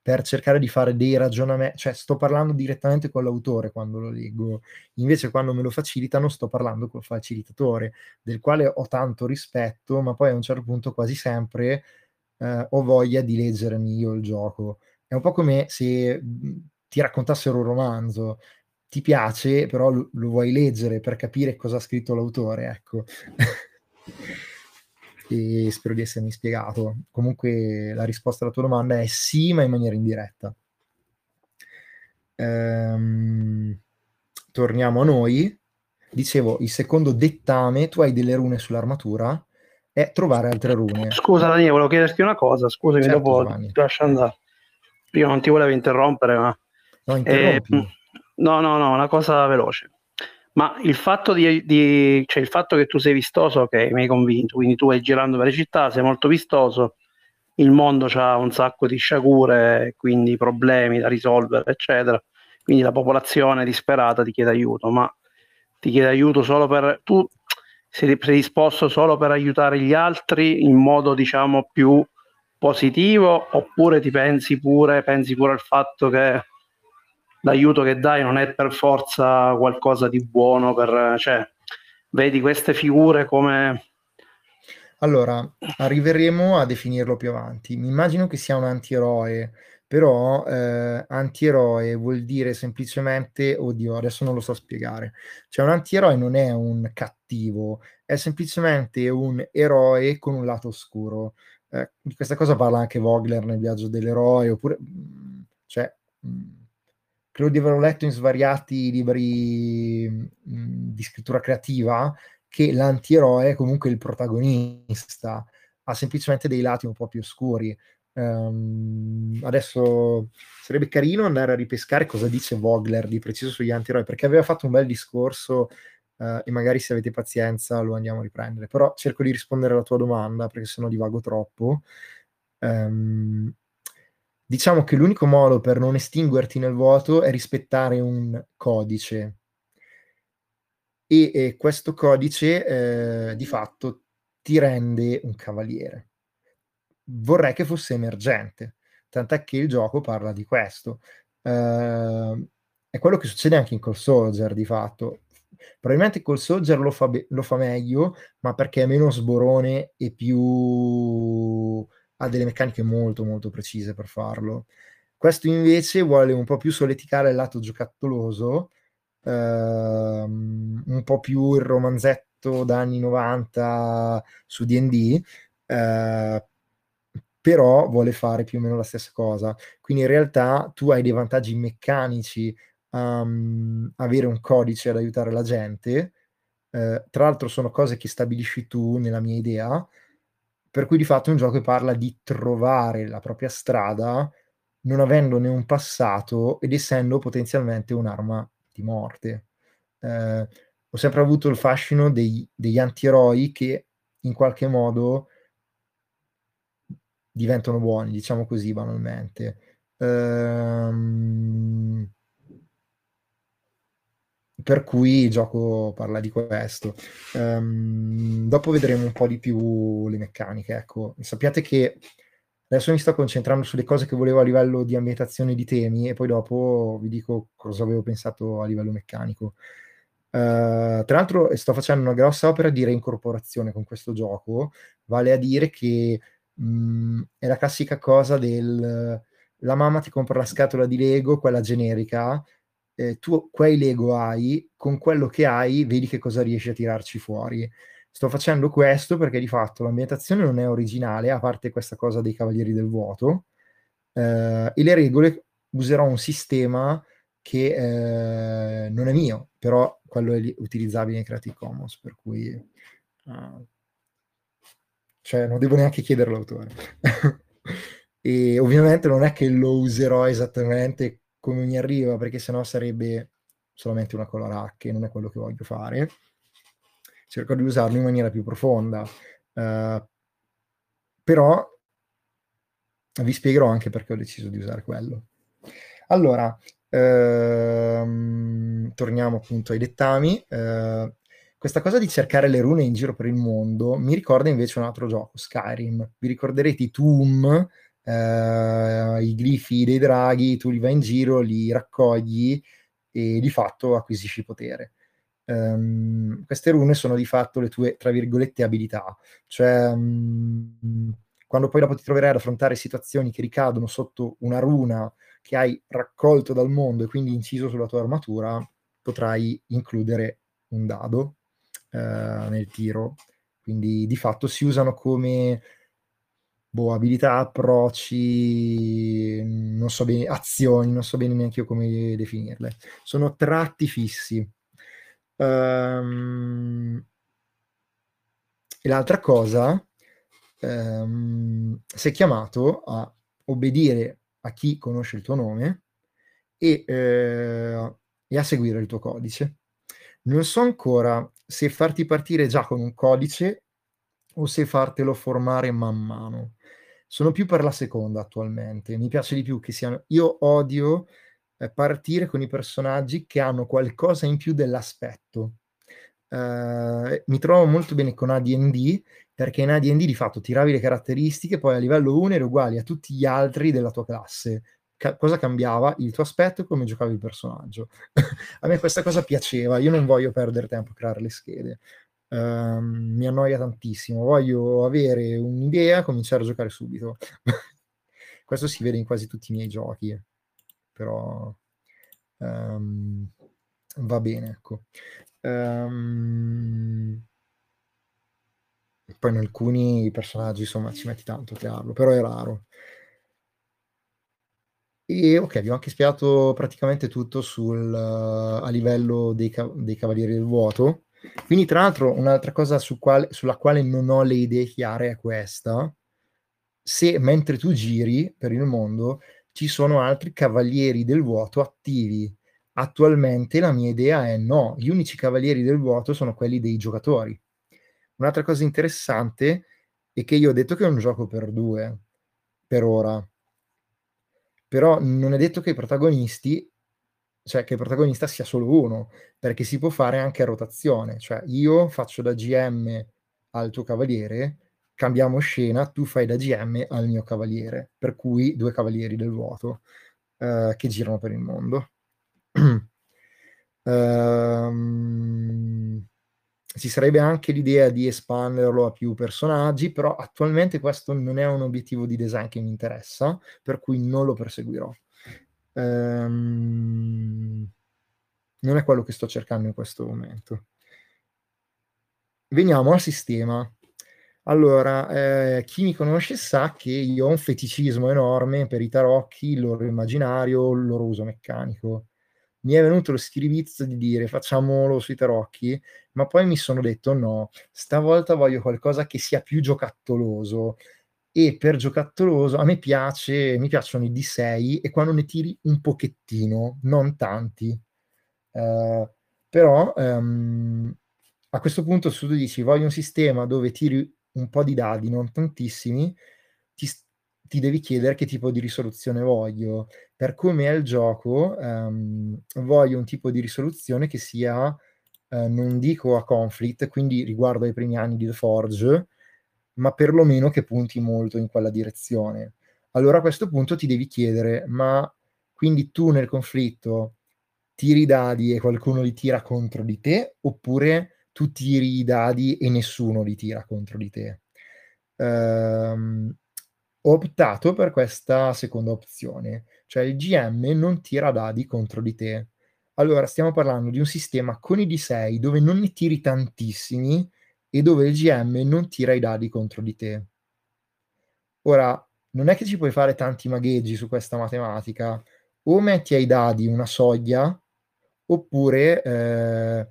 per cercare di fare dei ragionamenti, cioè sto parlando direttamente con l'autore quando lo leggo, invece quando me lo facilitano sto parlando col facilitatore, del quale ho tanto rispetto, ma poi a un certo punto quasi sempre eh, ho voglia di leggermi io il gioco. È un po' come se ti raccontassero un romanzo, ti piace, però lo, lo vuoi leggere per capire cosa ha scritto l'autore, ecco. e spero di essermi spiegato. Comunque la risposta alla tua domanda è sì, ma in maniera indiretta. Ehm, torniamo a noi. Dicevo, il secondo dettame, tu hai delle rune sull'armatura, è trovare altre rune. Scusa Daniele, volevo chiederti una cosa, scusami, certo, dopo Giovanni. ti lascio andare. Io non ti volevo interrompere, ma... No. Eh, no, no, no, una cosa veloce. Ma il fatto, di, di, cioè il fatto che tu sei vistoso, ok, mi hai convinto, quindi tu vai girando per le città, sei molto vistoso, il mondo ha un sacco di sciagure, quindi problemi da risolvere, eccetera. Quindi la popolazione disperata ti chiede aiuto, ma ti chiede aiuto solo per... Tu sei predisposto solo per aiutare gli altri in modo, diciamo, più positivo oppure ti pensi pure, pensi pure al fatto che l'aiuto che dai non è per forza qualcosa di buono, per, cioè, vedi queste figure come... Allora, arriveremo a definirlo più avanti. Mi immagino che sia un antieroe, però eh, antieroe vuol dire semplicemente, oddio, adesso non lo so spiegare. Cioè un antieroe non è un cattivo, è semplicemente un eroe con un lato oscuro. Eh, di questa cosa parla anche Vogler nel viaggio dell'eroe, oppure... Mm, cioè... Mh, mm, credo di averlo letto in svariati libri mh, di scrittura creativa, che l'antieroe è comunque il protagonista, ha semplicemente dei lati un po' più oscuri. Um, adesso sarebbe carino andare a ripescare cosa dice Vogler di preciso sugli antieroi, perché aveva fatto un bel discorso uh, e magari se avete pazienza lo andiamo a riprendere. Però cerco di rispondere alla tua domanda perché sennò divago troppo. Um, diciamo che l'unico modo per non estinguerti nel vuoto è rispettare un codice. E, e questo codice eh, di fatto ti rende un cavaliere. Vorrei che fosse emergente, tant'è che il gioco parla di questo. Uh, è quello che succede anche in Call Soldier, di fatto. Probabilmente Call Soldier lo fa, be- lo fa meglio, ma perché è meno sborone e più ha delle meccaniche molto molto precise per farlo. Questo invece vuole un po' più solleticare il lato giocattoloso, ehm, un po' più il romanzetto da anni 90 su D&D, eh, però vuole fare più o meno la stessa cosa. Quindi in realtà tu hai dei vantaggi meccanici a um, avere un codice ad aiutare la gente, eh, tra l'altro sono cose che stabilisci tu nella mia idea, per cui di fatto è un gioco che parla di trovare la propria strada non avendone un passato ed essendo potenzialmente un'arma di morte. Eh, ho sempre avuto il fascino dei, degli antieroi che in qualche modo diventano buoni, diciamo così banalmente. Ehm, per cui il gioco parla di questo. Um, dopo vedremo un po' di più le meccaniche. Ecco, sappiate che adesso mi sto concentrando sulle cose che volevo a livello di ambientazione di temi e poi dopo vi dico cosa avevo pensato a livello meccanico. Uh, tra l'altro sto facendo una grossa opera di reincorporazione con questo gioco, vale a dire che mh, è la classica cosa del la mamma ti compra la scatola di Lego, quella generica, eh, tu quei Lego hai, con quello che hai vedi che cosa riesci a tirarci fuori. Sto facendo questo perché di fatto l'ambientazione non è originale, a parte questa cosa dei Cavalieri del Vuoto, eh, e le regole userò un sistema che eh, non è mio, però quello è utilizzabile in Creative Commons, per cui uh, cioè non devo neanche chiedere all'autore. e ovviamente non è che lo userò esattamente come mi arriva, perché sennò sarebbe solamente una coloracche, non è quello che voglio fare. Cerco di usarlo in maniera più profonda. Uh, però vi spiegherò anche perché ho deciso di usare quello. Allora, ehm, torniamo appunto ai dettami. Eh, questa cosa di cercare le rune in giro per il mondo mi ricorda invece un altro gioco, Skyrim. Vi ricorderete i Tomb, eh, i glifi dei draghi, tu li vai in giro, li raccogli e di fatto acquisisci potere. Um, queste rune sono di fatto le tue, tra virgolette, abilità, cioè um, quando poi dopo ti troverai ad affrontare situazioni che ricadono sotto una runa che hai raccolto dal mondo e quindi inciso sulla tua armatura, potrai includere un dado uh, nel tiro. Quindi di fatto si usano come boh, abilità, approcci, non so bene, azioni, non so bene neanche io come definirle. Sono tratti fissi. Um, e l'altra cosa, um, sei chiamato a obbedire a chi conosce il tuo nome e, eh, e a seguire il tuo codice. Non so ancora se farti partire già con un codice o se fartelo formare man mano. Sono più per la seconda attualmente. Mi piace di più che siano. Io odio eh, partire con i personaggi che hanno qualcosa in più dell'aspetto. Uh, mi trovo molto bene con ADD perché in ADD di fatto tiravi le caratteristiche, poi a livello 1 eri uguali a tutti gli altri della tua classe. Ca- cosa cambiava? Il tuo aspetto e come giocavi il personaggio. a me questa cosa piaceva, io non voglio perdere tempo a creare le schede. Uh, mi annoia tantissimo. Voglio avere un'idea, cominciare a giocare subito. Questo si vede in quasi tutti i miei giochi, però um, va bene. Ecco. Um, poi in alcuni personaggi, insomma, ci metti tanto a crearlo, però è raro. E ok, vi ho anche spiegato praticamente tutto sul, uh, a livello dei, ca- dei Cavalieri del Vuoto Quindi, tra l'altro, un'altra cosa su quale, sulla quale non ho le idee chiare è questa. Se mentre tu giri per il mondo ci sono altri cavalieri del vuoto attivi. Attualmente la mia idea è no, gli unici cavalieri del vuoto sono quelli dei giocatori. Un'altra cosa interessante è che io ho detto che è un gioco per due, per ora. Però non è detto che i protagonisti cioè che il protagonista sia solo uno, perché si può fare anche a rotazione, cioè io faccio da GM al tuo cavaliere, cambiamo scena, tu fai da GM al mio cavaliere, per cui due cavalieri del vuoto eh, che girano per il mondo. um, ci sarebbe anche l'idea di espanderlo a più personaggi, però attualmente questo non è un obiettivo di design che mi interessa, per cui non lo perseguirò. Um, non è quello che sto cercando in questo momento. Veniamo al sistema. Allora, eh, chi mi conosce sa che io ho un feticismo enorme per i tarocchi, il loro immaginario, il loro uso meccanico. Mi è venuto lo schiribizzo di dire facciamolo sui tarocchi, ma poi mi sono detto no, stavolta voglio qualcosa che sia più giocattoloso, e per giocattoloso a me piace, mi piacciono i D6 e quando ne tiri un pochettino, non tanti. Uh, però um, a questo punto se tu dici voglio un sistema dove tiri un po' di dadi, non tantissimi, ti, ti devi chiedere che tipo di risoluzione voglio. Per come è il gioco, um, voglio un tipo di risoluzione che sia, uh, non dico a conflict, quindi riguardo ai primi anni di The Forge, ma perlomeno che punti molto in quella direzione. Allora a questo punto ti devi chiedere, ma quindi tu nel conflitto tiri i dadi e qualcuno li tira contro di te, oppure tu tiri i dadi e nessuno li tira contro di te? Um, ho optato per questa seconda opzione, cioè il GM non tira dadi contro di te. Allora stiamo parlando di un sistema con i D6 dove non ne tiri tantissimi, e dove il GM non tira i dadi contro di te. Ora, non è che ci puoi fare tanti magheggi su questa matematica, o metti ai dadi una soglia, oppure eh,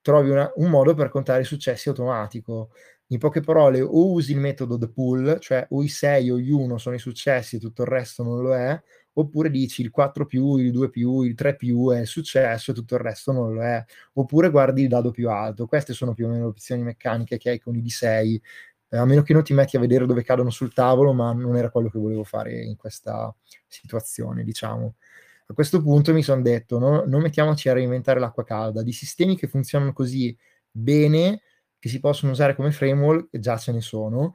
trovi una, un modo per contare i successi automatico. In poche parole, o usi il metodo the pool, cioè o i 6 o gli 1 sono i successi e tutto il resto non lo è, oppure dici il 4 più, il 2 più, il 3 più è successo e tutto il resto non lo è, oppure guardi il dado più alto. Queste sono più o meno le opzioni meccaniche che hai con i D6, eh, a meno che non ti metti a vedere dove cadono sul tavolo, ma non era quello che volevo fare in questa situazione, diciamo. A questo punto mi sono detto, no, non mettiamoci a reinventare l'acqua calda, di sistemi che funzionano così bene, che si possono usare come framework, già ce ne sono,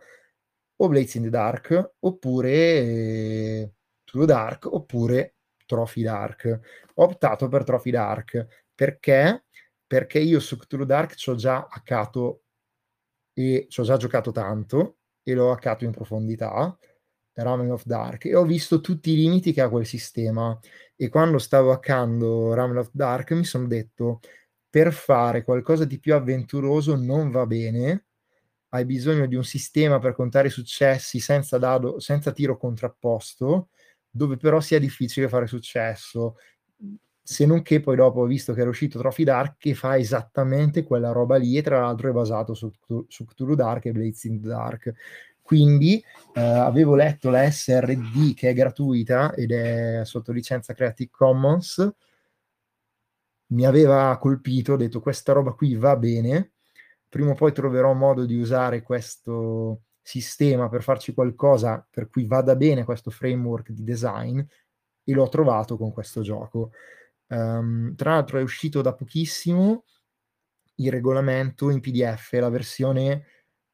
o Blades in the Dark, oppure... Eh, Cthulhu Dark oppure Trophy Dark. Ho optato per Trophy Dark perché? Perché io su Cthulhu Dark ci ho già hackato e ci ho già giocato tanto e l'ho hackato in profondità. Ramen of Dark e ho visto tutti i limiti che ha quel sistema e quando stavo hackando Ramen of Dark mi sono detto per fare qualcosa di più avventuroso non va bene hai bisogno di un sistema per contare i successi senza, dado, senza tiro contrapposto dove però sia difficile fare successo. Se non che poi dopo ho visto che era uscito Trophy Dark che fa esattamente quella roba lì e tra l'altro è basato su, su Cthulhu Dark e Blades in the Dark. Quindi eh, avevo letto la SRD che è gratuita ed è sotto licenza Creative Commons, mi aveva colpito, ho detto questa roba qui va bene, prima o poi troverò modo di usare questo, sistema per farci qualcosa per cui vada bene questo framework di design e l'ho trovato con questo gioco. Um, tra l'altro è uscito da pochissimo il regolamento in PDF, la versione,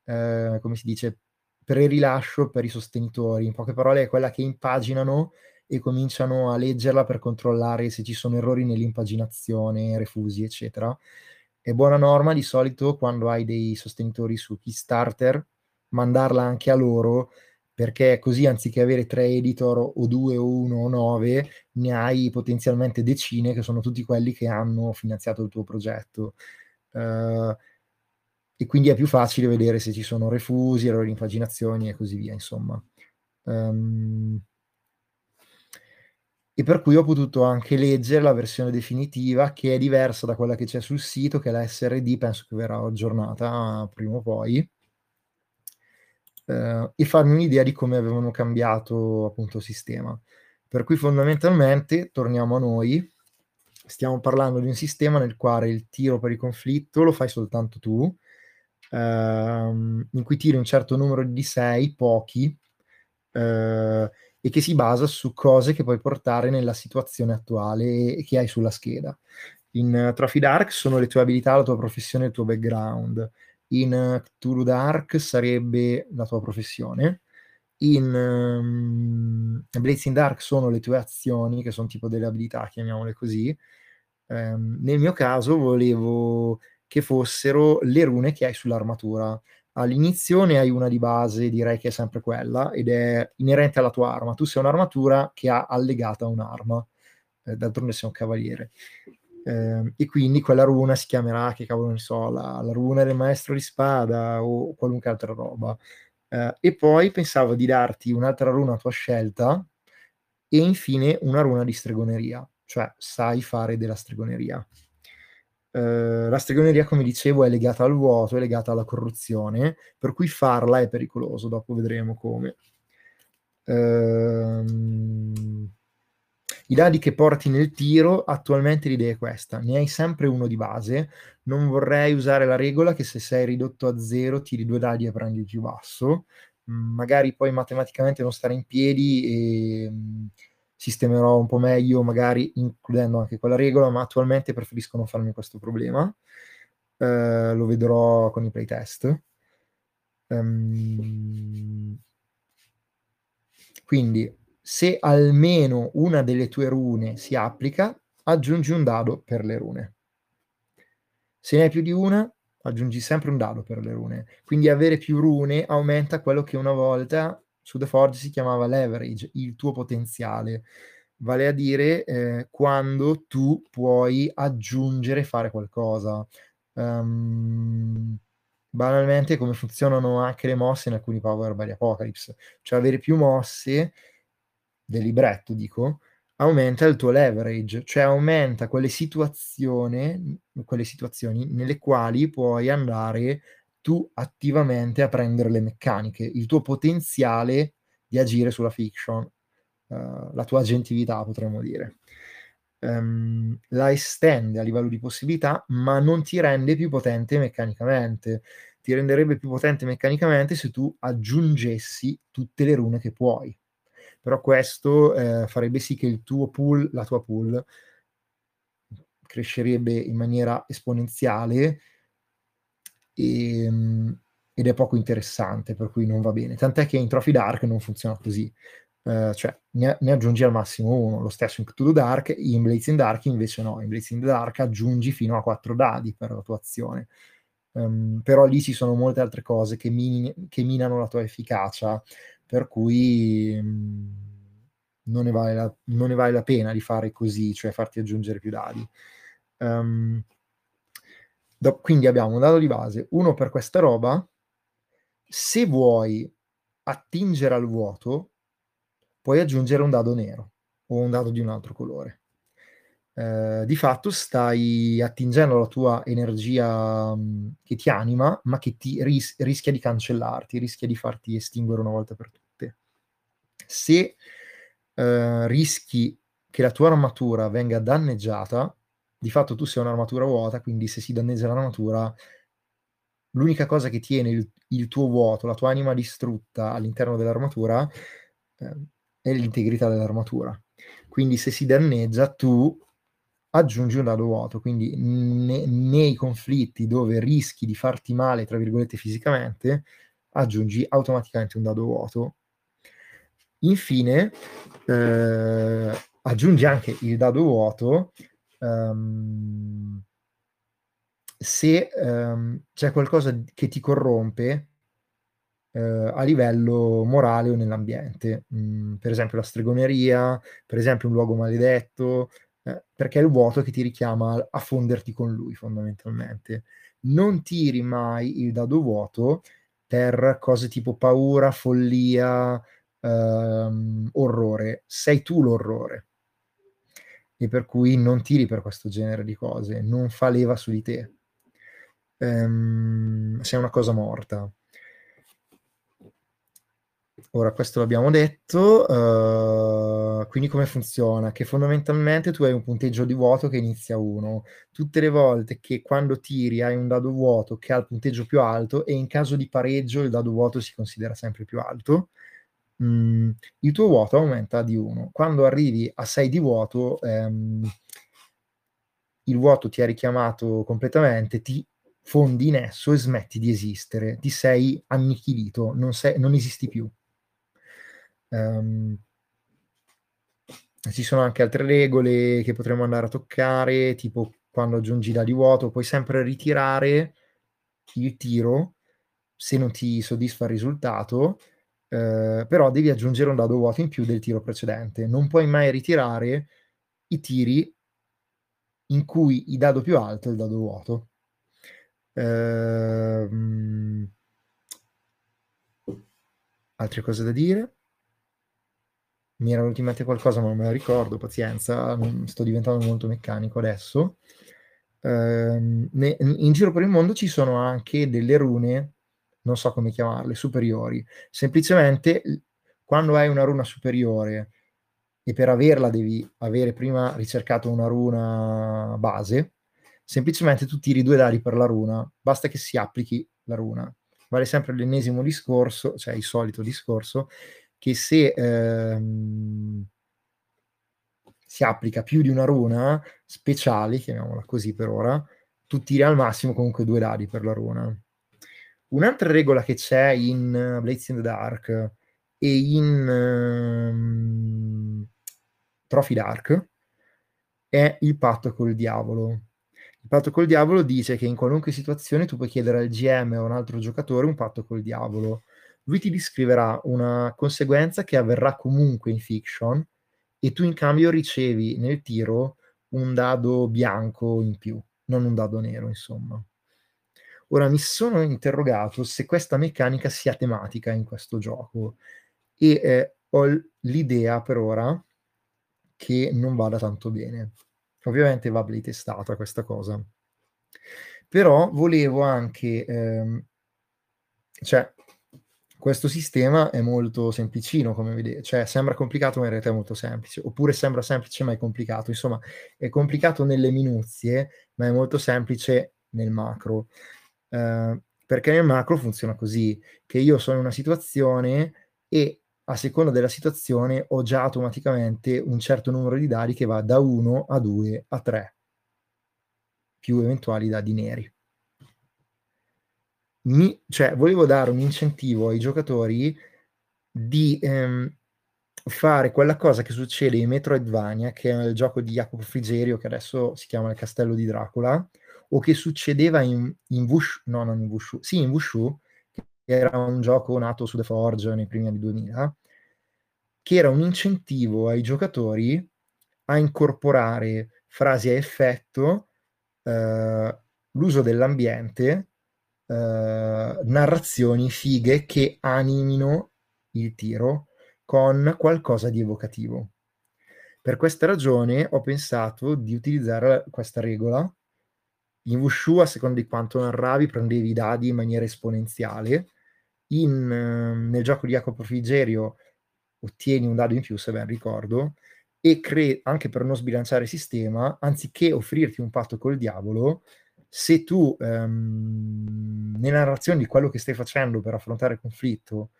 eh, come si dice, pre-rilascio per i sostenitori. In poche parole è quella che impaginano e cominciano a leggerla per controllare se ci sono errori nell'impaginazione, refusi, eccetera. È buona norma di solito quando hai dei sostenitori su Kickstarter mandarla anche a loro perché così anziché avere tre editor o due o uno o nove, ne hai potenzialmente decine che sono tutti quelli che hanno finanziato il tuo progetto. Uh, e quindi è più facile vedere se ci sono refusi, errori di impaginazioni e così via, insomma. Um, e per cui ho potuto anche leggere la versione definitiva che è diversa da quella che c'è sul sito, che è la SRD, penso che verrà aggiornata prima o poi, eh, e farmi un'idea di come avevano cambiato appunto sistema. Per cui fondamentalmente, torniamo a noi, stiamo parlando di un sistema nel quale il tiro per il conflitto lo fai soltanto tu, ehm, in cui tiri un certo numero di 6, pochi, eh, e che si basa su cose che puoi portare nella situazione attuale che hai sulla scheda. In uh, Trophy Dark sono le tue abilità, la tua professione, il tuo background. In uh, Cthulhu Dark sarebbe la tua professione. In um, Blazing Dark sono le tue azioni, che sono tipo delle abilità, chiamiamole così. Um, nel mio caso volevo che fossero le rune che hai sull'armatura all'inizio ne hai una di base, direi che è sempre quella, ed è inerente alla tua arma. Tu sei un'armatura che ha allegata un'arma, eh, d'altronde sei un cavaliere. Eh, e quindi quella runa si chiamerà, che cavolo ne so, la, la runa del maestro di spada o qualunque altra roba. Eh, e poi pensavo di darti un'altra runa a tua scelta e infine una runa di stregoneria, cioè sai fare della stregoneria. Uh, la stregoneria, come dicevo, è legata al vuoto, è legata alla corruzione, per cui farla è pericoloso, dopo vedremo come. Uh, I dadi che porti nel tiro, attualmente l'idea è questa, ne hai sempre uno di base, non vorrei usare la regola che se sei ridotto a zero tiri due dadi e prendi il più basso, magari poi matematicamente non stare in piedi e sistemerò un po' meglio, magari includendo anche quella regola, ma attualmente preferisco non farmi questo problema. Uh, lo vedrò con i playtest. Um, quindi, se almeno una delle tue rune si applica, aggiungi un dado per le rune. Se ne hai più di una, aggiungi sempre un dado per le rune. Quindi avere più rune aumenta quello che una volta su The Forge si chiamava leverage, il tuo potenziale, vale a dire eh, quando tu puoi aggiungere, fare qualcosa. Um, banalmente come funzionano anche le mosse in alcuni Power by Apocalypse, cioè avere più mosse del libretto, dico, aumenta il tuo leverage, cioè aumenta quelle situazioni, quelle situazioni nelle quali puoi andare tu attivamente a prendere le meccaniche, il tuo potenziale di agire sulla fiction, uh, la tua agentività potremmo dire. Um, la estende a livello di possibilità, ma non ti rende più potente meccanicamente. Ti renderebbe più potente meccanicamente se tu aggiungessi tutte le rune che puoi. Però questo eh, farebbe sì che il tuo pool, la tua pool, crescerebbe in maniera esponenziale e, ehm, ed è poco interessante, per cui non va bene. Tant'è che in Trophy Dark non funziona così. Uh, cioè ne, ne, aggiungi al massimo uno, lo stesso in Cthulhu Dark, in Blazing Dark invece no, in Blazing Dark aggiungi fino a quattro dadi per la tua azione. Um, però lì ci sono molte altre cose che, min- che minano la tua efficacia, per cui um, non, ne vale la, non, ne vale la, pena di fare così, cioè farti aggiungere più dadi. Um, Do, quindi abbiamo un dado di base, uno per questa roba. Se vuoi attingere al vuoto, puoi aggiungere un dado nero o un dado di un altro colore. Eh, di fatto stai attingendo la tua energia mm, che ti anima, ma che ti ris- rischia di cancellarti, rischia di farti estinguere una volta per tutte. Se eh, rischi che la tua armatura venga danneggiata, di fatto tu sei un'armatura vuota, quindi se si danneggia l'armatura, l'unica cosa che tiene il, il, tuo vuoto, la tua anima distrutta all'interno dell'armatura, eh, è l'integrità dell'armatura. Quindi se si danneggia, tu aggiungi un dado vuoto, quindi ne, nei conflitti dove rischi di farti male, tra virgolette, fisicamente, aggiungi automaticamente un dado vuoto. Infine, eh, aggiungi anche il dado vuoto um, se um, c'è qualcosa che ti corrompe uh, a livello morale o nell'ambiente, mm, per esempio la stregoneria, per esempio un luogo maledetto, eh, perché è il vuoto che ti richiama a fonderti con lui fondamentalmente. Non tiri mai il dado vuoto per cose tipo paura, follia, ehm, orrore. Sei tu l'orrore e per cui non tiri per questo genere di cose, non fa leva su di te. Um, sei una cosa morta. Ora, questo l'abbiamo detto, uh, quindi come funziona? Che fondamentalmente tu hai un punteggio di vuoto che inizia a 1. Tutte le volte che quando tiri hai un dado vuoto che ha il punteggio più alto e in caso di pareggio il dado vuoto si considera sempre più alto, mm, il tuo vuoto aumenta di 1. Quando arrivi a 6 di vuoto, ehm, il vuoto ti ha richiamato completamente, ti fondi in esso e smetti di esistere, ti sei annichilito, non, sei, non esisti più. Um, ci sono anche altre regole che potremmo andare a toccare, tipo quando aggiungi da di vuoto, puoi sempre ritirare il tiro se non ti soddisfa il risultato, eh, però devi aggiungere un dado vuoto in più del tiro precedente. Non puoi mai ritirare i tiri in cui il dado più alto è il dado vuoto. Eh, altre cose da dire? Mi era venuto in mente qualcosa, ma non me la ricordo, pazienza, sto diventando molto meccanico adesso. Ne, in giro per il mondo ci sono anche delle rune, non so come chiamarle, superiori. Semplicemente quando hai una runa superiore e per averla devi avere prima ricercato una runa base, semplicemente tu tiri due dadi per la runa, basta che si applichi la runa. Vale sempre l'ennesimo discorso, cioè il solito discorso, che se ehm, si applica più di una runa speciale, chiamiamola così per ora, tu tiri al massimo comunque due dadi per la runa. Un'altra regola che c'è in Blades in the Dark e in um, Trophy Dark è il patto col diavolo. Il patto col diavolo dice che in qualunque situazione tu puoi chiedere al GM o a un altro giocatore un patto col diavolo lui ti descriverà una conseguenza che avverrà comunque in fiction e tu in cambio ricevi nel tiro un dado bianco in più, non un dado nero, insomma. Ora mi sono interrogato se questa meccanica sia tematica in questo gioco e eh, ho l'idea per ora che non vada tanto bene. Ovviamente va playtestata questa cosa. Però volevo anche... Ehm, cioè, questo sistema è molto semplicino, come vedete, cioè sembra complicato ma in realtà è molto semplice, oppure sembra semplice ma è complicato, insomma è complicato nelle minuzie ma è molto semplice nel macro, eh, perché nel macro funziona così, che io sono in una situazione e a seconda della situazione ho già automaticamente un certo numero di dadi che va da 1 a 2 a 3, più eventuali dadi neri mi, cioè, volevo dare un incentivo ai giocatori di ehm, fare quella cosa che succede in Metroidvania, che è il gioco di Jacopo Frigerio, che adesso si chiama Il Castello di Dracula, o che succedeva in, in Wushu, no, non in Wushu, sì, in Wushu, che era un gioco nato su The Forge nei primi anni 2000, che era un incentivo ai giocatori a incorporare frasi a effetto, eh, l'uso dell'ambiente eh, narrazioni fighe che animino il tiro con qualcosa di evocativo. Per questa ragione ho pensato di utilizzare questa regola. In Wushu, a seconda di quanto narravi, prendevi i dadi in maniera esponenziale. In, eh, nel gioco di Jacopo Frigerio ottieni un dado in più, se ben ricordo, e cre- anche per non sbilanciare il sistema, anziché offrirti un patto col diavolo, se tu ehm, nella narrazione di quello che stai facendo per affrontare il conflitto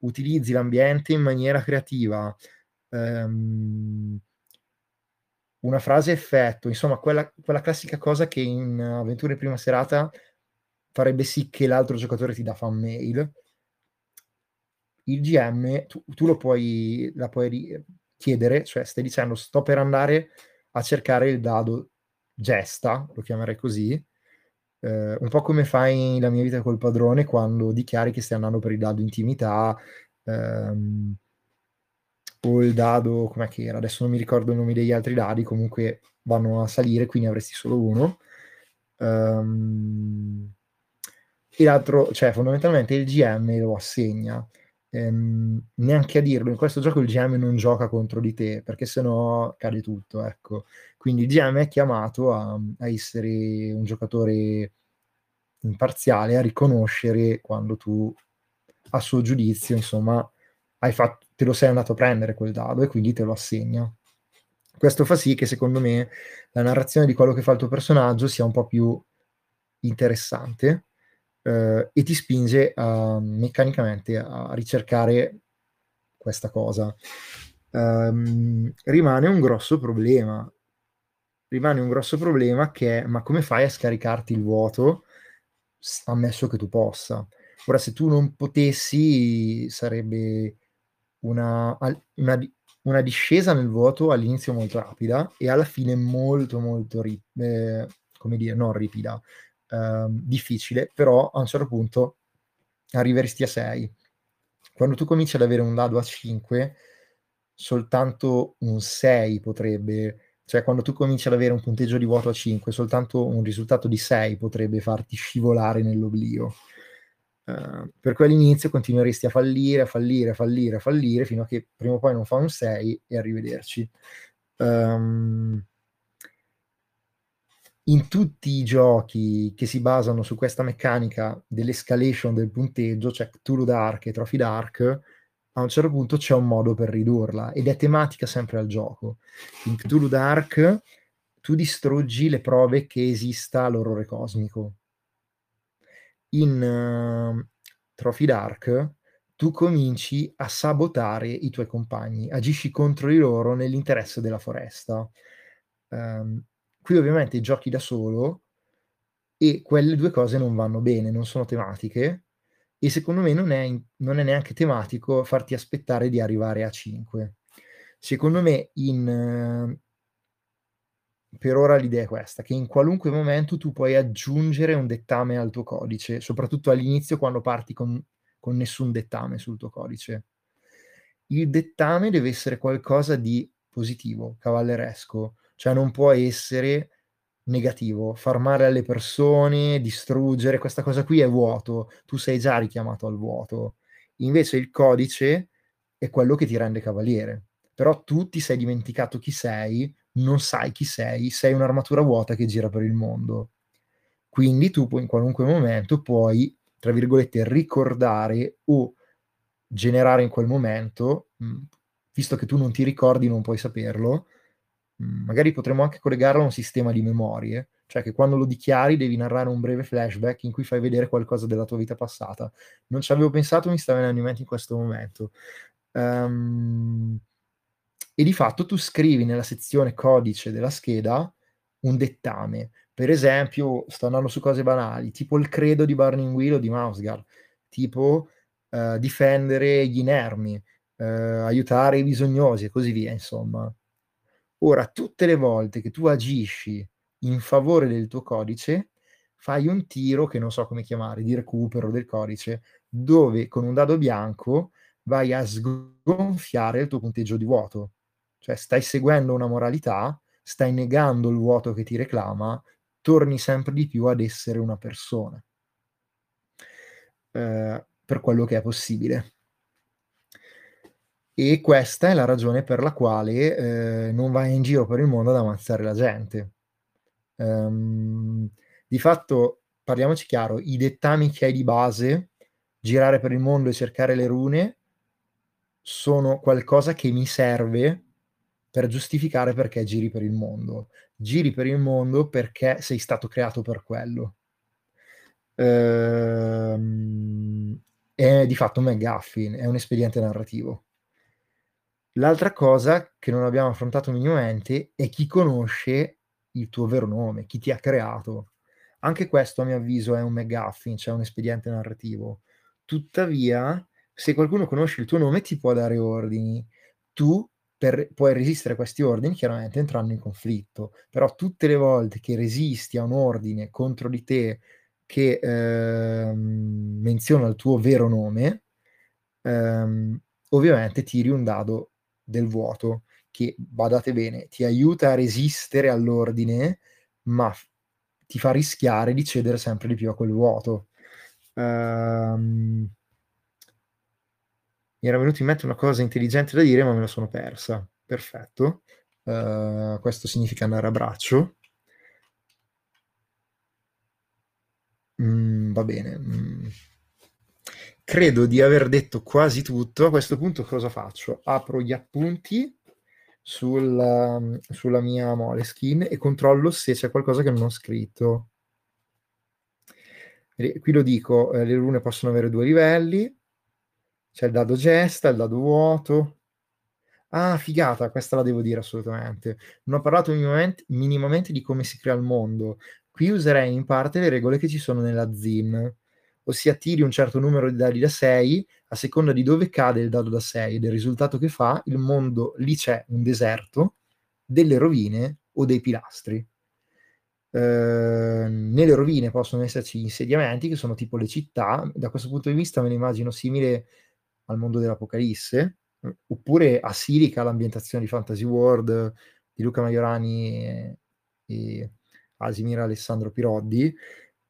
utilizzi l'ambiente in maniera creativa, ehm, una frase effetto, insomma, quella, quella, classica cosa che in avventure prima serata farebbe sì che l'altro giocatore ti dà fan mail. Il GM, tu, tu lo puoi, la puoi chiedere, cioè stai dicendo sto per andare a cercare il dado gesta, lo chiamerei così, eh, un po' come fai la mia vita col padrone quando dichiari che stai andando per il dado intimità ehm, o il dado, com'è che era? Adesso non mi ricordo i nomi degli altri dadi, comunque vanno a salire, quindi avresti solo uno. Um, e l'altro, cioè fondamentalmente il GM lo assegna. ehm, neanche a dirlo, in questo gioco il GM non gioca contro di te, perché sennò cade tutto, ecco. Quindi il GM è chiamato a, a essere un giocatore imparziale, a riconoscere quando tu, a suo giudizio, insomma, fatto, te lo sei andato a prendere quel dado e quindi te lo assegna. Questo fa sì che secondo me la narrazione di quello che fa il tuo personaggio sia un po' più interessante eh, e ti spinge a, meccanicamente a ricercare questa cosa. Um, rimane un grosso problema. Rimane un grosso problema che è ma come fai a scaricarti il vuoto ammesso che tu possa. Ora, se tu non potessi, sarebbe una, una, una discesa nel vuoto all'inizio molto rapida e alla fine molto, molto, ri- eh, come dire, non ripida, eh, difficile, però a un certo punto arriveresti a 6. Quando tu cominci ad avere un dado a 5, soltanto un 6 potrebbe, cioè quando tu cominci ad avere un punteggio di vuoto a 5, soltanto un risultato di 6 potrebbe farti scivolare nell'oblio. Uh, per cui all'inizio continueresti a fallire, a fallire, a fallire, a fallire, fino a che prima o poi non fa un 6 e arrivederci. Um, in tutti i giochi che si basano su questa meccanica dell'escalation del punteggio, cioè Cthulhu Dark e Trophy Dark, a un certo punto c'è un modo per ridurla ed è tematica sempre al gioco. In Cthulhu Dark tu distruggi le prove che esista l'orrore cosmico. In uh, Trophy Dark tu cominci a sabotare i tuoi compagni, agisci contro di loro nell'interesse della foresta. Um, Qui ovviamente giochi da solo e quelle due cose non vanno bene, non sono tematiche e secondo me non è, non è neanche tematico farti aspettare di arrivare a 5. Secondo me in, per ora l'idea è questa, che in qualunque momento tu puoi aggiungere un dettame al tuo codice, soprattutto all'inizio quando parti con, con nessun dettame sul tuo codice. Il dettame deve essere qualcosa di positivo, cavalleresco, cioè non può essere negativo, far male alle persone, distruggere, questa cosa qui è vuoto, tu sei già richiamato al vuoto. Invece il codice è quello che ti rende cavaliere. Però tu ti sei dimenticato chi sei, non sai chi sei, sei un'armatura vuota che gira per il mondo. Quindi tu puoi, in qualunque momento puoi, tra virgolette, ricordare o generare in quel momento, visto che tu non ti ricordi, non puoi saperlo, magari potremmo anche collegarlo a un sistema di memorie, cioè che quando lo dichiari devi narrare un breve flashback in cui fai vedere qualcosa della tua vita passata. Non ci avevo pensato, mi sta venendo in mente in questo momento. Um, e di fatto tu scrivi nella sezione codice della scheda un dettame. Per esempio, sto andando su cose banali, tipo il credo di Burning Wheel o di Mausgar, tipo uh, difendere gli inermi, uh, aiutare i bisognosi e così via, insomma. Ora, tutte le volte che tu agisci in favore del tuo codice, fai un tiro che non so come chiamare, di recupero del codice, dove con un dado bianco vai a sgonfiare il tuo punteggio di vuoto. Cioè stai seguendo una moralità, stai negando il vuoto che ti reclama, torni sempre di più ad essere una persona. Eh, per quello che è possibile. E questa è la ragione per la quale eh, non vai in giro per il mondo ad ammazzare la gente. Um, di fatto, parliamoci chiaro, i dettami che hai di base, girare per il mondo e cercare le rune, sono qualcosa che mi serve per giustificare perché giri per il mondo. Giri per il mondo perché sei stato creato per quello. Ehm, è di fatto un McGuffin, è un espediente narrativo. L'altra cosa che non abbiamo affrontato minimamente è chi conosce il tuo vero nome, chi ti ha creato. Anche questo, a mio avviso, è un McGuffin, cioè un espediente narrativo. Tuttavia, se qualcuno conosce il tuo nome, ti può dare ordini. Tu per, puoi resistere a questi ordini, chiaramente entrando in conflitto. Però tutte le volte che resisti a un ordine contro di te che ehm, menziona il tuo vero nome, ehm, ovviamente tiri un dado del vuoto che, badate bene, ti aiuta a resistere all'ordine, ma ti fa rischiare di cedere sempre di più a quel vuoto. Um, Mi era venuta in mente una cosa intelligente da dire, ma me la sono persa. Perfetto. Uh, questo significa andare a braccio. Mm, va bene. Mm. Credo di aver detto quasi tutto. A questo punto cosa faccio? Apro gli appunti sulla, sulla mia Moleskin e controllo se c'è qualcosa che non ho scritto. Qui lo dico, eh, le rune possono avere due livelli, c'è il dado gesta, il dado vuoto. Ah, figata, questa la devo dire assolutamente. Non ho parlato minimamente, minimamente di come si crea il mondo. Qui userei in parte le regole che ci sono nella ZIN, ossia tiri un certo numero di dadi da 6 a seconda di dove cade il dado da 6 e del risultato che fa, il mondo lì c'è un deserto, delle rovine o dei pilastri. Ehm, nelle rovine possono esserci insediamenti che sono tipo le città, da questo punto di vista me ne immagino simile al mondo dell'Apocalisse, oppure a Silica, l'ambientazione di Fantasy World di Luca Maiorani e, e Asimir Alessandro Piroddi,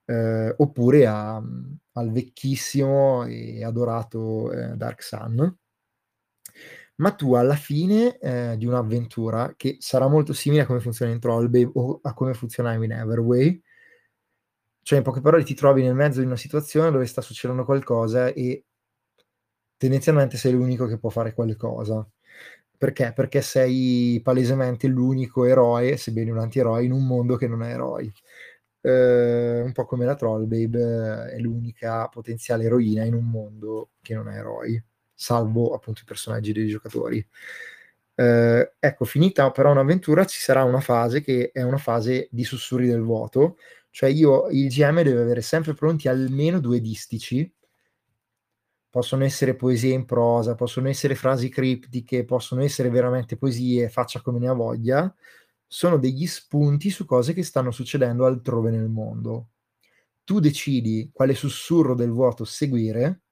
eh, oppure a, al vecchissimo e adorato eh, Dark Sun. Ma tu alla fine eh, di un'avventura, che sarà molto simile a come funziona in Trollbabe o a come funziona in Everway, cioè in poche parole ti trovi nel mezzo di una situazione dove sta succedendo qualcosa e tendenzialmente sei l'unico che può fare qualcosa. Perché? Perché sei palesemente l'unico eroe, sebbene un antieroe, in un mondo che non ha eroi. Eh, un po' come la Trollbabe eh, è l'unica potenziale eroina in un mondo che non ha eroi, salvo appunto i personaggi dei giocatori. Eh, ecco, finita però un'avventura, ci sarà una fase che è una fase di sussurri del vuoto, cioè io, il GM deve avere sempre pronti almeno due distici. Possono essere poesie in prosa, possono essere frasi criptiche, possono essere veramente poesie, faccia come ne ha voglia, sono degli spunti su cose che stanno succedendo altrove nel mondo. Tu decidi quale sussurro del vuoto seguire,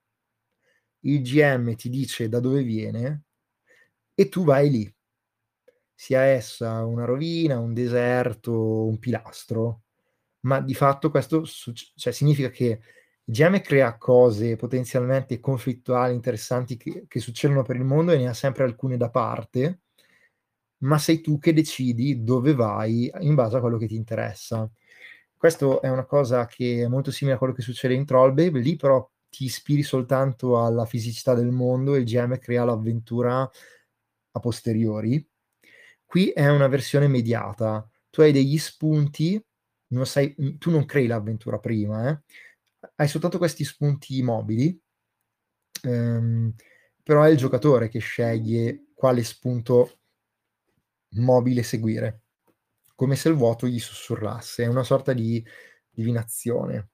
il GM ti dice da dove viene e tu vai lì, sia essa una rovina, un deserto, un pilastro, ma di fatto questo cioè, significa che GM crea cose potenzialmente conflittuali, interessanti che, che, succedono per il mondo e ne ha sempre alcune da parte, ma sei tu che decidi dove vai in base a quello che ti interessa. Questo è una cosa che è molto simile a quello che succede in Trollbabe, lì però ti ispiri soltanto alla fisicità del mondo e il GM crea l'avventura a posteriori. Qui è una versione mediata, tu hai degli spunti, non sai, tu non crei l'avventura prima, eh? hai soltanto questi spunti mobili, ehm, però è il giocatore che sceglie quale spunto mobile seguire, come se il vuoto gli sussurrasse, è una sorta di divinazione.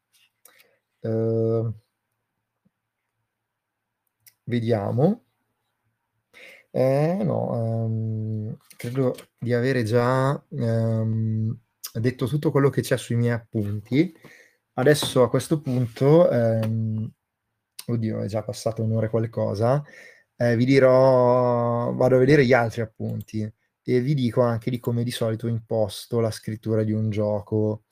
Uh, vediamo. Eh, no, um, credo di avere già um, detto tutto quello che c'è sui miei appunti. Adesso a questo punto, ehm, oddio, è già passato un'ora qualcosa, eh, vi dirò, vado a vedere gli altri appunti e vi dico anche di come di solito imposto la scrittura di un gioco.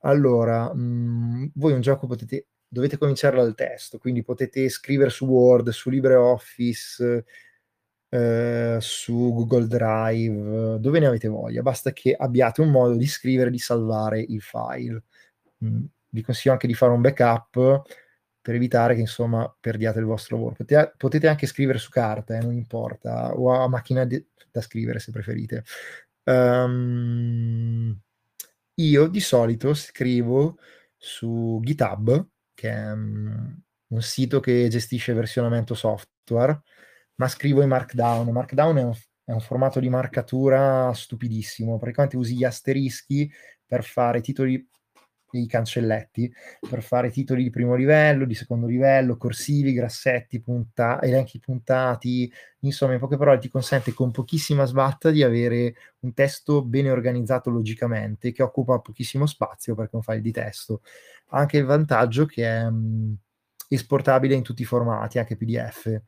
Allora, mh, mm, voi un gioco potete, dovete cominciare dal testo, quindi potete scrivere su Word, su LibreOffice, eh, su Google Drive, dove ne avete voglia, basta che abbiate un modo di scrivere e di salvare il file. Mm, vi consiglio anche di fare un backup per evitare che insomma perdiate il vostro lavoro. Potete, potete anche scrivere su carta, eh, non importa, o a macchina di, da scrivere se preferite. Um, io di solito scrivo su GitHub, che è um, un sito che gestisce versionamento software, ma scrivo in Markdown. Markdown è un, è un formato di marcatura stupidissimo, praticamente usi gli asterischi per fare titoli i cancelletti per fare titoli di primo livello, di secondo livello, corsivi, grassetti, punta- elenchi puntati, insomma in poche parole ti consente con pochissima sbatta di avere un testo bene organizzato logicamente che occupa pochissimo spazio perché è un file di testo. Ha anche il vantaggio che è mh, esportabile in tutti i formati, anche PDF.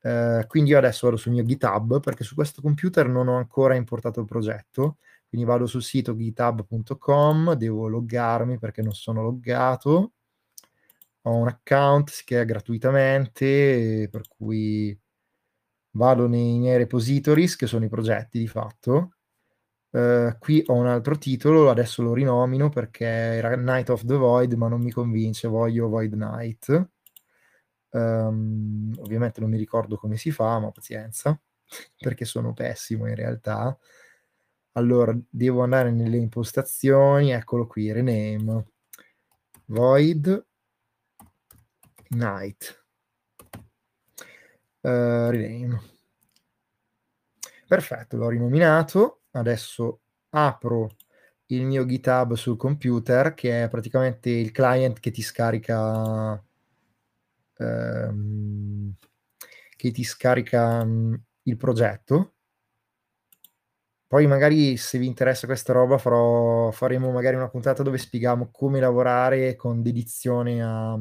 Uh, quindi io adesso vado sul mio GitHub perché su questo computer non ho ancora importato il progetto quindi vado sul sito github.com, devo loggarmi perché non sono loggato, ho un account che è gratuitamente, per cui vado nei miei repositories, che sono i progetti di fatto. Uh, qui ho un altro titolo, adesso lo rinomino perché era Night of the Void, ma non mi convince, voglio Void Night. Um, ovviamente non mi ricordo come si fa, ma pazienza, perché sono pessimo in realtà. Allora, devo andare nelle impostazioni, eccolo qui, rename, void, night, uh, rename. Perfetto, l'ho rinominato, adesso apro il mio GitHub sul computer, che è praticamente il client che ti scarica ehm, che ti scarica um, il progetto. Poi magari se vi interessa questa roba farò, faremo magari una puntata dove spieghiamo come lavorare con dedizione a,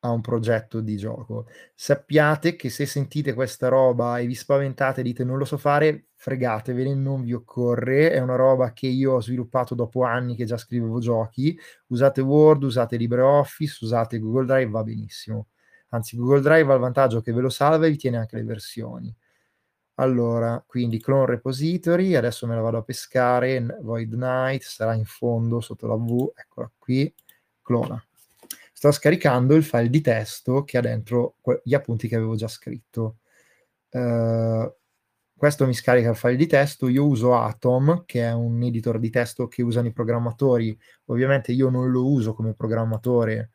a un progetto di gioco. Sappiate che se sentite questa roba e vi spaventate e dite non lo so fare, fregatevene, non vi occorre, è una roba che io ho sviluppato dopo anni che già scrivevo giochi, usate Word, usate LibreOffice, usate Google Drive, va benissimo. Anzi, Google Drive ha il vantaggio che ve lo salva e vi tiene anche le versioni. Allora, quindi clone repository, adesso me la vado a pescare, void night, sarà in fondo sotto la V, eccola qui, clona sto scaricando il file di testo che ha dentro gli appunti che avevo già scritto. Uh, questo mi scarica il file di testo, io uso Atom, che è un editor di testo che usano i programmatori. Ovviamente io non lo uso come programmatore,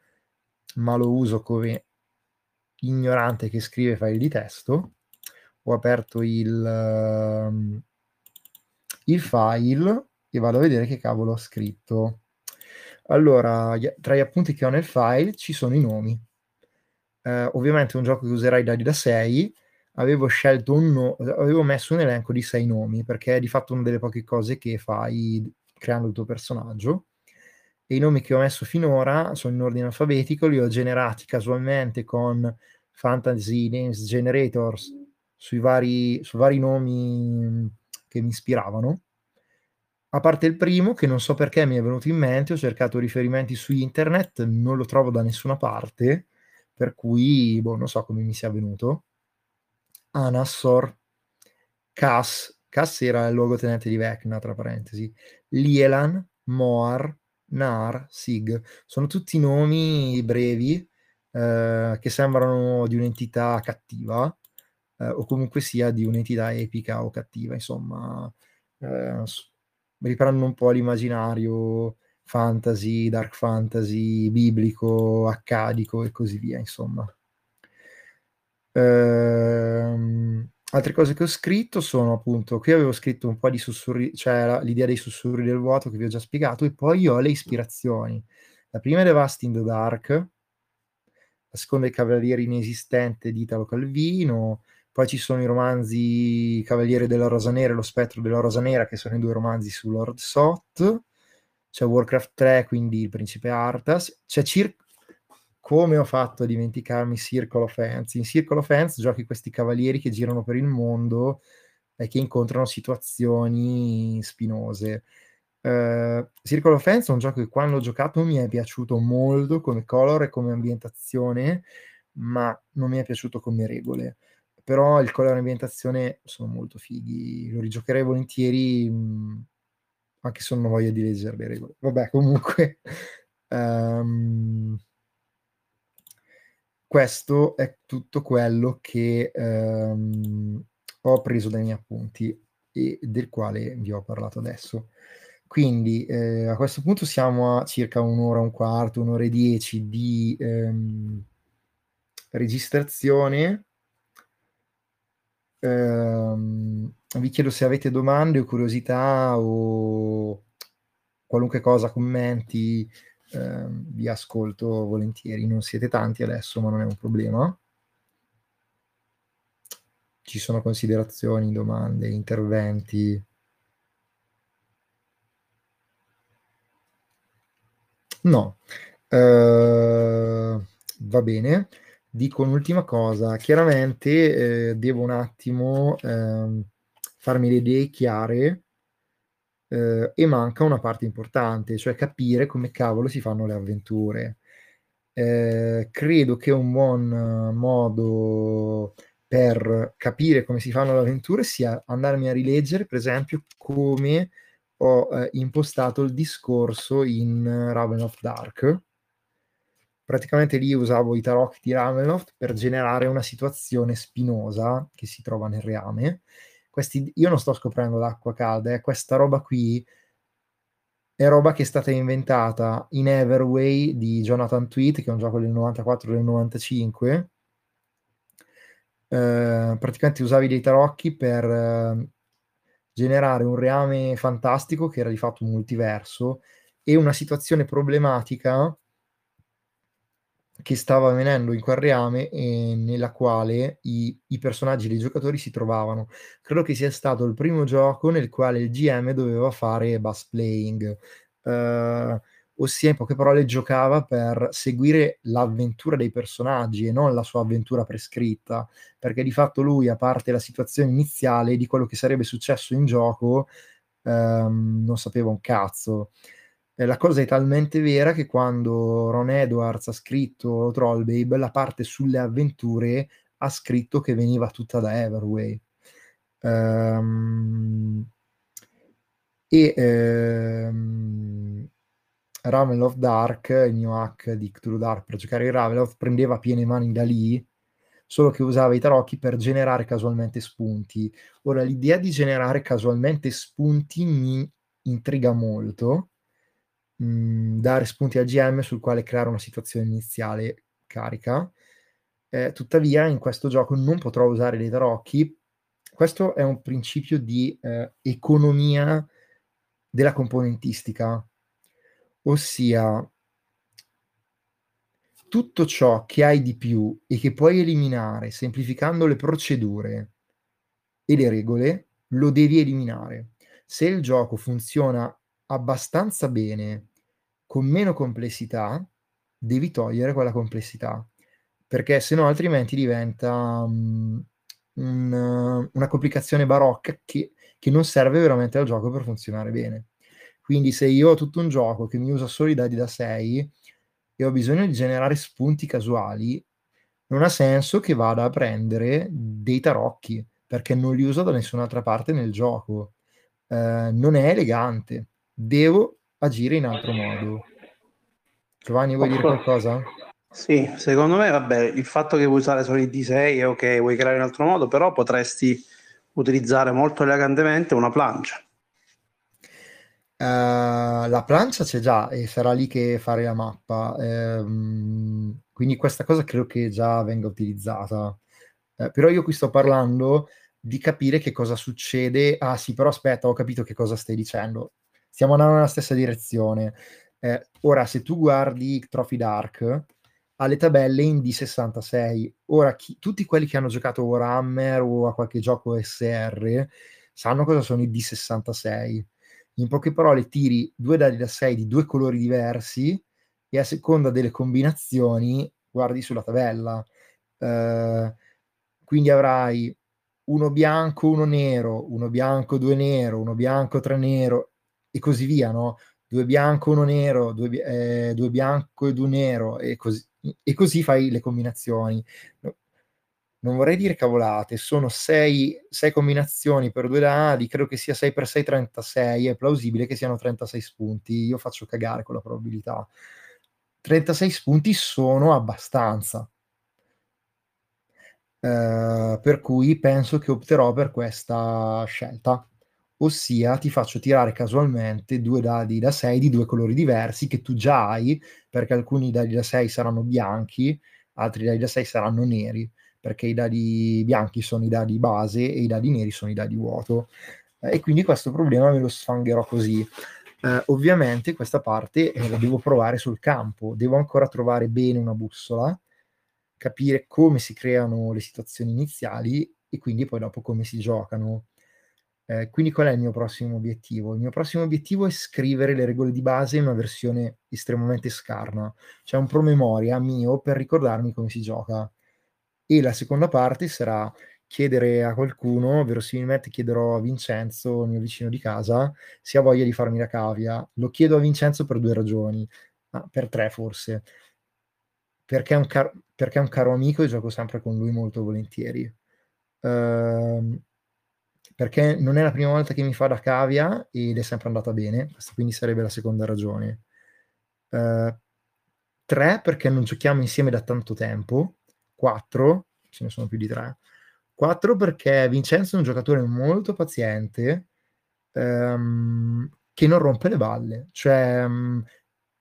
ma lo uso come ignorante che scrive file di testo. Ho aperto il, uh, il file e vado a vedere che cavolo ho scritto. Allora, tra gli appunti che ho nel file ci sono i nomi. Eh, ovviamente è un gioco che userai dadi da 6. Avevo scelto un no- avevo messo un elenco di 6 nomi perché è di fatto una delle poche cose che fai creando il tuo personaggio. E i nomi che ho messo finora sono in ordine alfabetico, li ho generati casualmente con Fantasy Names Generators sui vari, su vari nomi che mi ispiravano a parte il primo, che non so perché mi è venuto in mente, ho cercato riferimenti su internet, non lo trovo da nessuna parte, per cui, boh, non so come mi sia venuto. Anassor, Cass, Cass era il luogotenente di Vecna, tra parentesi, Lielan, Moar, Nar, Sig. Sono tutti nomi brevi eh, che sembrano di un'entità cattiva, eh, o comunque sia di un'entità epica o cattiva, insomma. Eh, riprendono un po' l'immaginario fantasy, dark fantasy, biblico, accadico e così via, insomma. Ehm, altre cose che ho scritto sono appunto, qui avevo scritto un po' di sussurri, cioè l'idea dei sussurri del vuoto che vi ho già spiegato, e poi ho le ispirazioni. La prima è Devast in the Dark, la seconda è Cavaliere Inesistente di Italo Calvino, poi ci sono i romanzi Cavaliere della Rosa Nera e Lo spettro della Rosa Nera, che sono i due romanzi su Lord Sot. C'è Warcraft 3, quindi il principe Arthas. C'è circa come ho fatto a dimenticarmi Circle of Ants? In Circle of Ants giochi questi cavalieri che girano per il mondo e che incontrano situazioni spinose. Uh, Circle of Ants è un gioco che quando ho giocato mi è piaciuto molto come color e come ambientazione, ma non mi è piaciuto come regole però il colore e l'ambientazione sono molto fighi, lo rigiocherei volentieri, mh, mhmm, anche se non ho voglia di leggere le regole. Vabbè, comunque, um, questo è tutto quello che um, ho preso dai miei appunti e del quale vi ho parlato adesso. Quindi eh, a questo punto siamo a circa un'ora un quarto, un'ora e dieci di ehm, registrazione Ehm, vi chiedo se avete domande o curiosità o qualunque cosa, commenti, ehm, vi ascolto volentieri. Non siete tanti adesso, ma non è un problema. Ci sono considerazioni, domande, interventi. No. Uh, va bene dico un'ultima cosa. Chiaramente eh, devo un attimo eh, farmi le idee chiare eh, e manca una parte importante, cioè capire come cavolo si fanno le avventure. eh, credo che un buon modo per capire come si fanno le avventure sia andarmi a rileggere, per esempio, come ho eh, impostato il discorso in Ravenloft Dark. Praticamente lì usavo i tarocchi di Ravenloft per generare una situazione spinosa che si trova nel reame. Questi, io non sto scoprendo l'acqua calda, eh, questa roba qui è roba che è stata inventata in Everway di Jonathan Tweet, che è un gioco del 94 del 95. Eh, praticamente usavi dei tarocchi per eh, generare un reame fantastico che era di fatto un multiverso e una situazione problematica che stava avvenendo in quel reame e nella quale i, i, personaggi dei giocatori si trovavano. Credo che sia stato il primo gioco nel quale il GM doveva fare bus playing, eh, ossia in poche parole giocava per seguire l'avventura dei personaggi e non la sua avventura prescritta, perché di fatto lui, a parte la situazione iniziale di quello che sarebbe successo in gioco, ehm, non sapeva un cazzo. E la cosa è talmente vera che quando Ron Edwards ha scritto Trollbabe, la parte sulle avventure ha scritto che veniva tutta da Everway. Um, e ehm, Ravenloft Dark, il mio hack di Cthulhu Dark per giocare in Ravenloft, prendeva piene mani da lì, solo che usava i tarocchi per generare casualmente spunti. Ora, l'idea di generare casualmente spunti mi intriga molto, dare spunti al GM sul quale creare una situazione iniziale carica. Eh, tuttavia, in questo gioco non potrò usare dei tarocchi. Questo è un principio di eh, economia della componentistica, ossia tutto ciò che hai di più e che puoi eliminare semplificando le procedure e le regole, lo devi eliminare. Se il gioco funziona abbastanza bene, con meno complessità, devi togliere quella complessità, perché se no altrimenti diventa um, un, una complicazione barocca che che non serve veramente al gioco per funzionare bene. Quindi se io ho tutto un gioco che mi usa solo i dadi da 6 e ho bisogno di generare spunti casuali, non ha senso che vada a prendere dei tarocchi, perché non li uso da nessun'altra parte nel gioco. Eh, non è elegante. Devo agire in altro modo. Giovanni, vuoi dire qualcosa? Sì, secondo me, vabbè, il fatto che vuoi usare solo i D6 è ok, vuoi creare in altro modo, però potresti utilizzare molto elegantemente una plancia. Uh, la plancia c'è già e sarà lì che fare la mappa, um, quindi questa cosa credo che già venga utilizzata. Uh, però io qui sto parlando di capire che cosa succede. Ah sì, però aspetta, ho capito che cosa stai dicendo. Stiamo andando nella stessa direzione. Eh, ora, se tu guardi Trophy Dark, alle tabelle in D66. Ora, chi, tutti quelli che hanno giocato a Warhammer o a qualche gioco SR sanno cosa sono i D66. In poche parole, tiri due dadi da 6 di due colori diversi e a seconda delle combinazioni guardi sulla tabella. Uh, quindi avrai uno bianco, uno nero, uno bianco, due nero, uno bianco, tre nero e così via, no? Due bianco, uno nero, due, eh, due bianco e due nero e così, e così fai le combinazioni. Non vorrei dire cavolate, sono 6, combinazioni per due dadi, credo che sia 6 per 6 36, è plausibile che siano 36 spunti, io faccio cagare con la probabilità. 36 spunti sono abbastanza. Uh, per cui penso che opterò per questa scelta ossia ti faccio tirare casualmente due dadi da 6 di due colori diversi che tu già hai, perché alcuni dadi da 6 saranno bianchi, altri dadi da 6 saranno neri, perché i dadi bianchi sono i dadi base e i dadi neri sono i dadi vuoto. E quindi questo problema me lo sfangherò così. Eh, ovviamente questa parte eh, la devo provare sul campo, devo ancora trovare bene una bussola, capire come si creano le situazioni iniziali e quindi poi dopo come si giocano. Eh, quindi qual è il mio prossimo obiettivo? Il mio prossimo obiettivo è scrivere le regole di base in una versione estremamente scarna, cioè un promemoria mio per ricordarmi come si gioca. E la seconda parte sarà chiedere a qualcuno, verosimilmente chiederò a Vincenzo, il mio vicino di casa, se ha voglia di farmi la cavia. Lo chiedo a Vincenzo per due ragioni, ah, per tre forse. perché è, un car- perché è un caro amico e gioco sempre con lui molto volentieri. Uh, perché non è la prima volta che mi fa da cavia ed è sempre andata bene, questa quindi sarebbe la seconda ragione. Uh, tre, perché non giochiamo insieme da tanto tempo. Quattro, ce ne sono più di tre. Quattro, perché Vincenzo è un giocatore molto paziente um, che non rompe le balle. Cioè, um,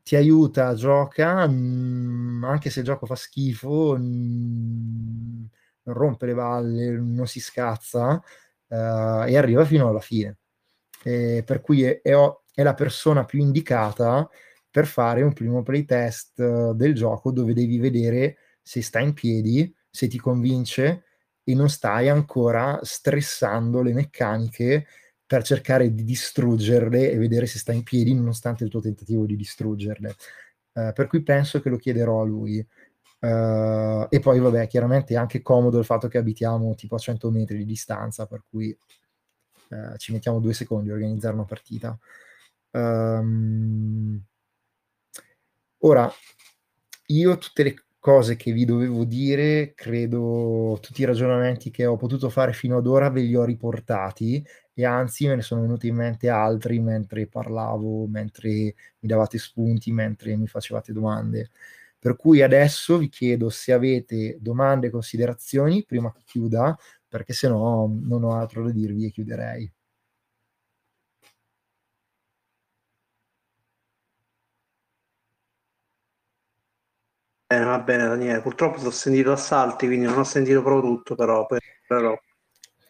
ti aiuta, gioca, um, anche se il gioco fa schifo, non rompe le balle, non si scazza uh, e arriva fino alla fine. E per cui è, è, è, la persona più indicata per fare un primo playtest uh, del gioco dove devi vedere se sta in piedi, se ti convince e non stai ancora stressando le meccaniche per cercare di distruggerle e vedere se sta in piedi nonostante il tuo tentativo di distruggerle. Uh, per cui penso che lo chiederò a lui. Uh, e poi, vabbè, chiaramente è anche comodo il fatto che abitiamo tipo a 100 metri di distanza, per cui uh, ci mettiamo due secondi a organizzare una partita. Um, ora, io tutte le cose che vi dovevo dire, credo tutti i ragionamenti che ho potuto fare fino ad ora ve li ho riportati e anzi me ne sono venuti in mente altri mentre parlavo, mentre mi davate spunti, mentre mi facevate domande. Per cui adesso vi chiedo se avete domande e considerazioni prima che chiuda, perché se no non ho altro da dirvi e chiuderei. Eh, va bene Daniele, purtroppo ho sentito assalti, quindi non ho sentito proprio tutto, però, però...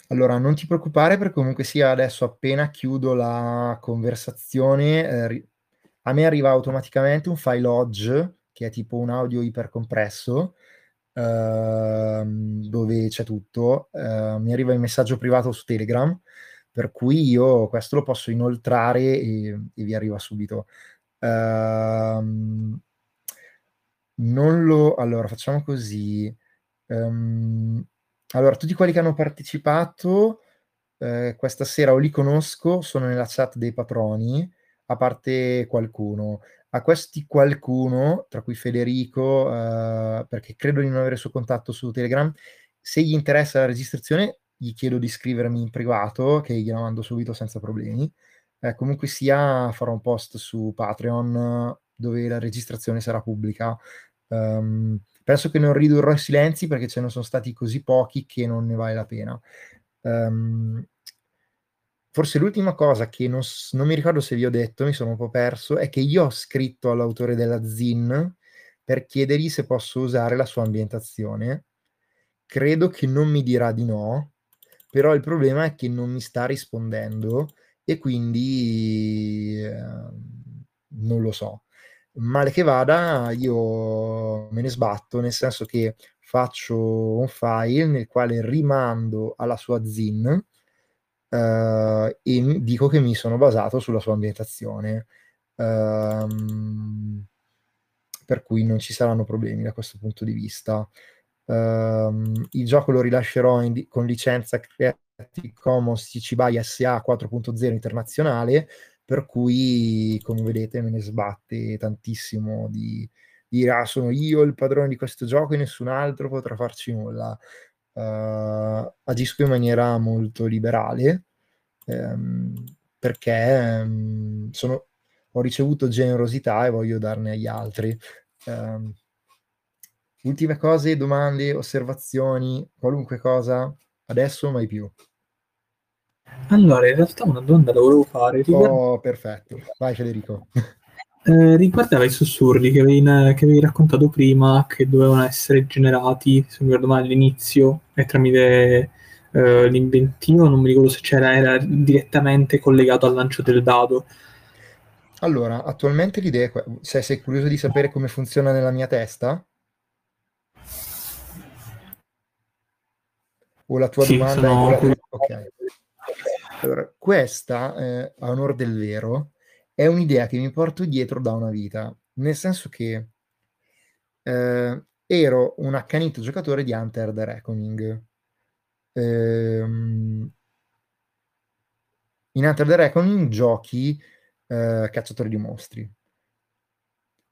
Allora, non ti preoccupare perché comunque sia adesso appena chiudo la conversazione, eh, a me arriva automaticamente un file lodge, che è tipo un audio ipercompresso, eh, dove c'è tutto, eh, mi arriva il messaggio privato su Telegram, per cui io questo lo posso inoltrare e, e vi arriva subito. Uh, non lo... Allora, facciamo così. Um, allora, tutti quelli che hanno partecipato eh, questa sera o li conosco, sono nella chat dei patroni, a parte qualcuno. A questi qualcuno, tra cui Federico, eh, perché credo di non avere il suo contatto su Telegram, se gli interessa la registrazione, gli chiedo di scrivermi in privato, che gliela mando subito senza problemi. Eh, comunque sia, farò un post su Patreon dove la registrazione sarà pubblica. Um, penso che non ridurrò i silenzi perché ce ne sono stati così pochi che non ne vale la pena. Um, forse l'ultima cosa che non, non, mi ricordo se vi ho detto, mi sono un po' perso, è che io ho scritto all'autore della ZIN per chiedergli se posso usare la sua ambientazione. Credo che non mi dirà di no, però il problema è che non mi sta rispondendo e quindi eh, non lo so male che vada, io me ne sbatto, nel senso che faccio un file nel quale rimando alla sua zin uh, e dico che mi sono basato sulla sua ambientazione. Um, per cui non ci saranno problemi da questo punto di vista. Um, il gioco lo rilascerò in, con licenza Creative Commons CC BY SA 4.0 internazionale per cui come vedete me ne sbatte tantissimo di dire ah sono io il padrone di questo gioco e nessun altro potrà farci nulla uh, agisco in maniera molto liberale um, perché um, sono, ho ricevuto generosità e voglio darne agli altri um, ultime cose, domande, osservazioni qualunque cosa adesso mai più allora, in realtà una domanda la volevo fare. Oh, perfetto. Vai Federico. Eh, riguardava i sussurri che avevi, che avevi, raccontato prima, che dovevano essere generati, se mi ricordo male, all'inizio, e tramite eh, l'inventivo, non mi ricordo se c'era, era direttamente collegato al lancio del dado. Allora, attualmente l'idea è, se sei curioso di sapere come funziona nella mia testa, o la tua sì, domanda sono... è quella... Ok. Allora, questa, eh, a onore del vero, è un'idea che mi porto dietro da una vita, nel senso che eh, ero un accanito giocatore di Hunter the Reckoning. Ehm, in Hunter the Reckoning giochi eh, cacciatori di mostri.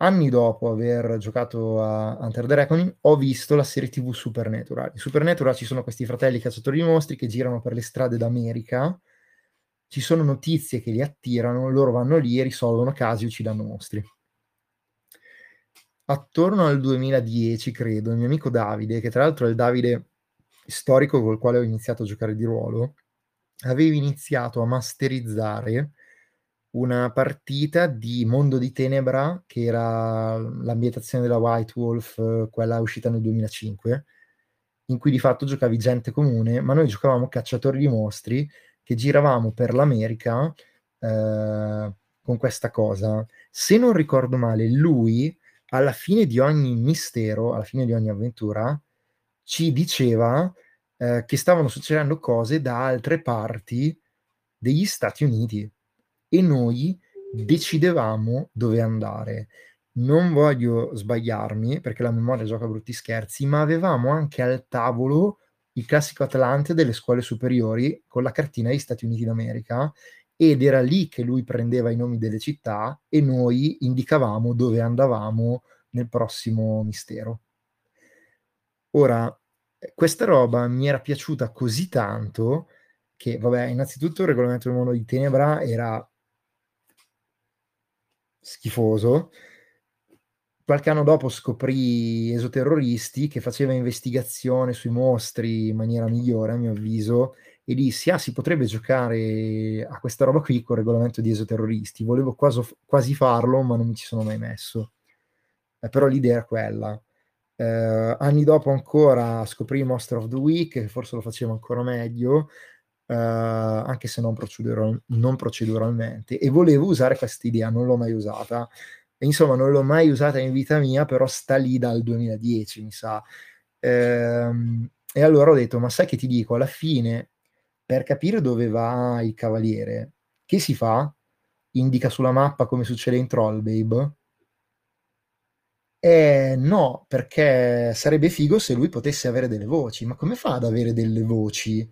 anni dopo aver giocato a Hunter the Reckoning, ho visto la serie TV Supernatural. In Supernatural ci sono questi fratelli cacciatori di mostri che girano per le strade d'America, ci sono notizie che li attirano, loro vanno lì e risolvono casi uccidono mostri. Attorno al 2010, credo, il mio amico Davide, che tra l'altro è il Davide storico col quale ho iniziato a giocare di ruolo, aveva iniziato a masterizzare una partita di Mondo di Tenebra, che era l'ambientazione della White Wolf, quella uscita nel 2005, in cui di fatto giocavi gente comune, ma noi giocavamo cacciatori di mostri che giravamo per l'America eh, con questa cosa. Se non ricordo male, lui alla fine di ogni mistero, alla fine di ogni avventura, ci diceva eh, che stavano succedendo cose da altre parti degli Stati Uniti e noi decidevamo dove andare. Non voglio sbagliarmi perché la memoria gioca brutti scherzi, ma avevamo anche al tavolo il classico Atlante delle scuole superiori con la cartina degli Stati Uniti d'America ed era lì che lui prendeva i nomi delle città e noi indicavamo dove andavamo nel prossimo mistero. Ora, questa roba mi era piaciuta così tanto che, vabbè, innanzitutto il regolamento del mondo di Tenebra era schifoso. Qualche anno dopo scoprì esoterroristi che faceva investigazione sui mostri in maniera migliore, a mio avviso, e dissi, ah, si potrebbe giocare a questa roba qui con il regolamento di esoterroristi. Volevo quasi, quasi farlo, ma non mi ci sono mai messo. Eh, però l'idea è quella. Eh, anni dopo ancora scoprì Monster of the Week, che forse lo faceva ancora meglio, eh, anche se non, procedural, non, proceduralmente, e volevo usare questa idea, non l'ho mai usata. E, insomma, non l'ho mai usata in vita mia, però sta lì dal 2010, mi sa. Ehm, e allora ho detto, ma sai che ti dico, alla fine, per capire dove va il cavaliere, che si fa? Indica sulla mappa come succede in Troll Babe? Eh, no, perché sarebbe figo se lui potesse avere delle voci, ma come fa ad avere delle voci?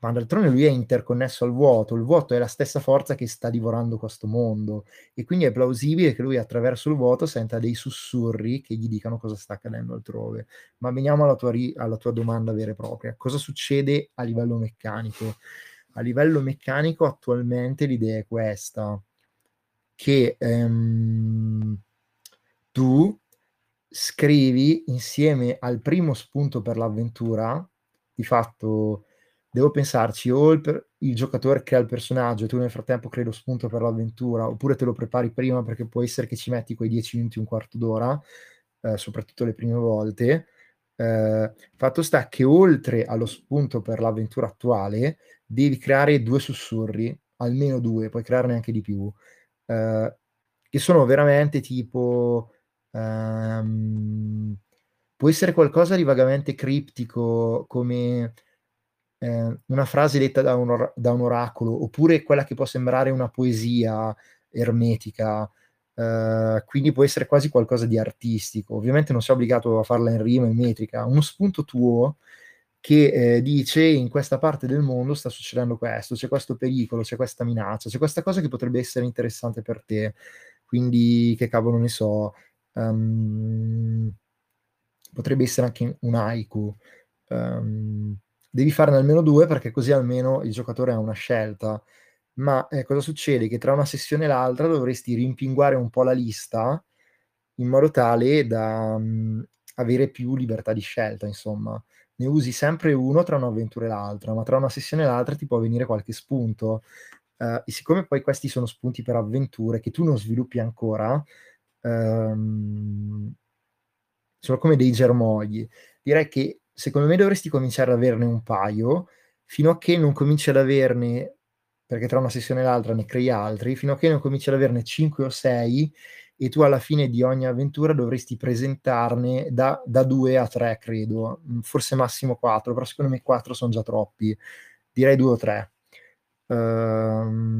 Ma d'altronde lui è interconnesso al vuoto, il vuoto è la stessa forza che sta divorando questo mondo e quindi è plausibile che lui attraverso il vuoto senta dei sussurri che gli dicano cosa sta accadendo altrove. Ma veniamo alla tua, ri- alla tua domanda vera e propria. Cosa succede a livello meccanico? A livello meccanico attualmente l'idea è questa, che... Ehm, tu scrivi insieme al primo spunto per l'avventura, di fatto devo pensarci, o il, il, giocatore crea il personaggio e tu nel frattempo crei lo spunto per l'avventura, oppure te lo prepari prima perché può essere che ci metti quei 10 minuti, un quarto d'ora, eh, soprattutto le prime volte. Eh, fatto sta che oltre allo spunto per l'avventura attuale, devi creare due sussurri, almeno due, puoi crearne anche di più, eh, che sono veramente tipo Um, può essere qualcosa di vagamente criptico, come eh, una frase detta da un, or- da un, oracolo, oppure quella che può sembrare una poesia ermetica. Uh, quindi può essere quasi qualcosa di artistico. Ovviamente non sei obbligato a farla in rima, in metrica. Uno spunto tuo che eh, dice in questa parte del mondo sta succedendo questo, c'è questo pericolo, c'è questa minaccia, c'è questa cosa che potrebbe essere interessante per te. Quindi, che cavolo ne so, um, potrebbe essere anche un haiku. Um, devi farne almeno due perché così almeno il giocatore ha una scelta. Ma eh, cosa succede? Che tra una sessione e l'altra dovresti rimpinguare un po' la lista in modo tale da um, avere più libertà di scelta, insomma. Ne usi sempre uno tra un'avventura e l'altra, ma tra una sessione e l'altra ti può venire qualche spunto. Uh, e siccome poi questi sono spunti per avventure che tu non sviluppi ancora, um, sono come dei germogli. Direi che secondo me dovresti cominciare ad averne un paio fino a che non cominci ad averne, perché tra una sessione e l'altra ne crei altri, fino a che non cominci ad averne 5 o 6 e tu alla fine di ogni avventura dovresti presentarne da, da 2 a 3, credo, forse massimo 4, però secondo me 4 sono già troppi, direi 2 o 3. Um,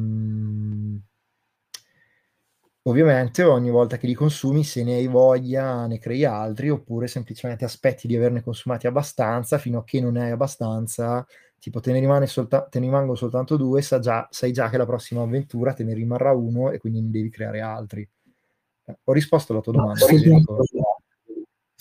Ovviamente ogni volta che li consumi, se ne hai voglia, ne crei altri, oppure semplicemente aspetti di averne consumati abbastanza fino a che non ne hai abbastanza, tipo te ne, rimane solta- te ne rimangono soltanto due, sa già, sai già che la prossima avventura te ne rimarrà uno e quindi ne devi creare altri. Ho risposto alla tua domanda, punto-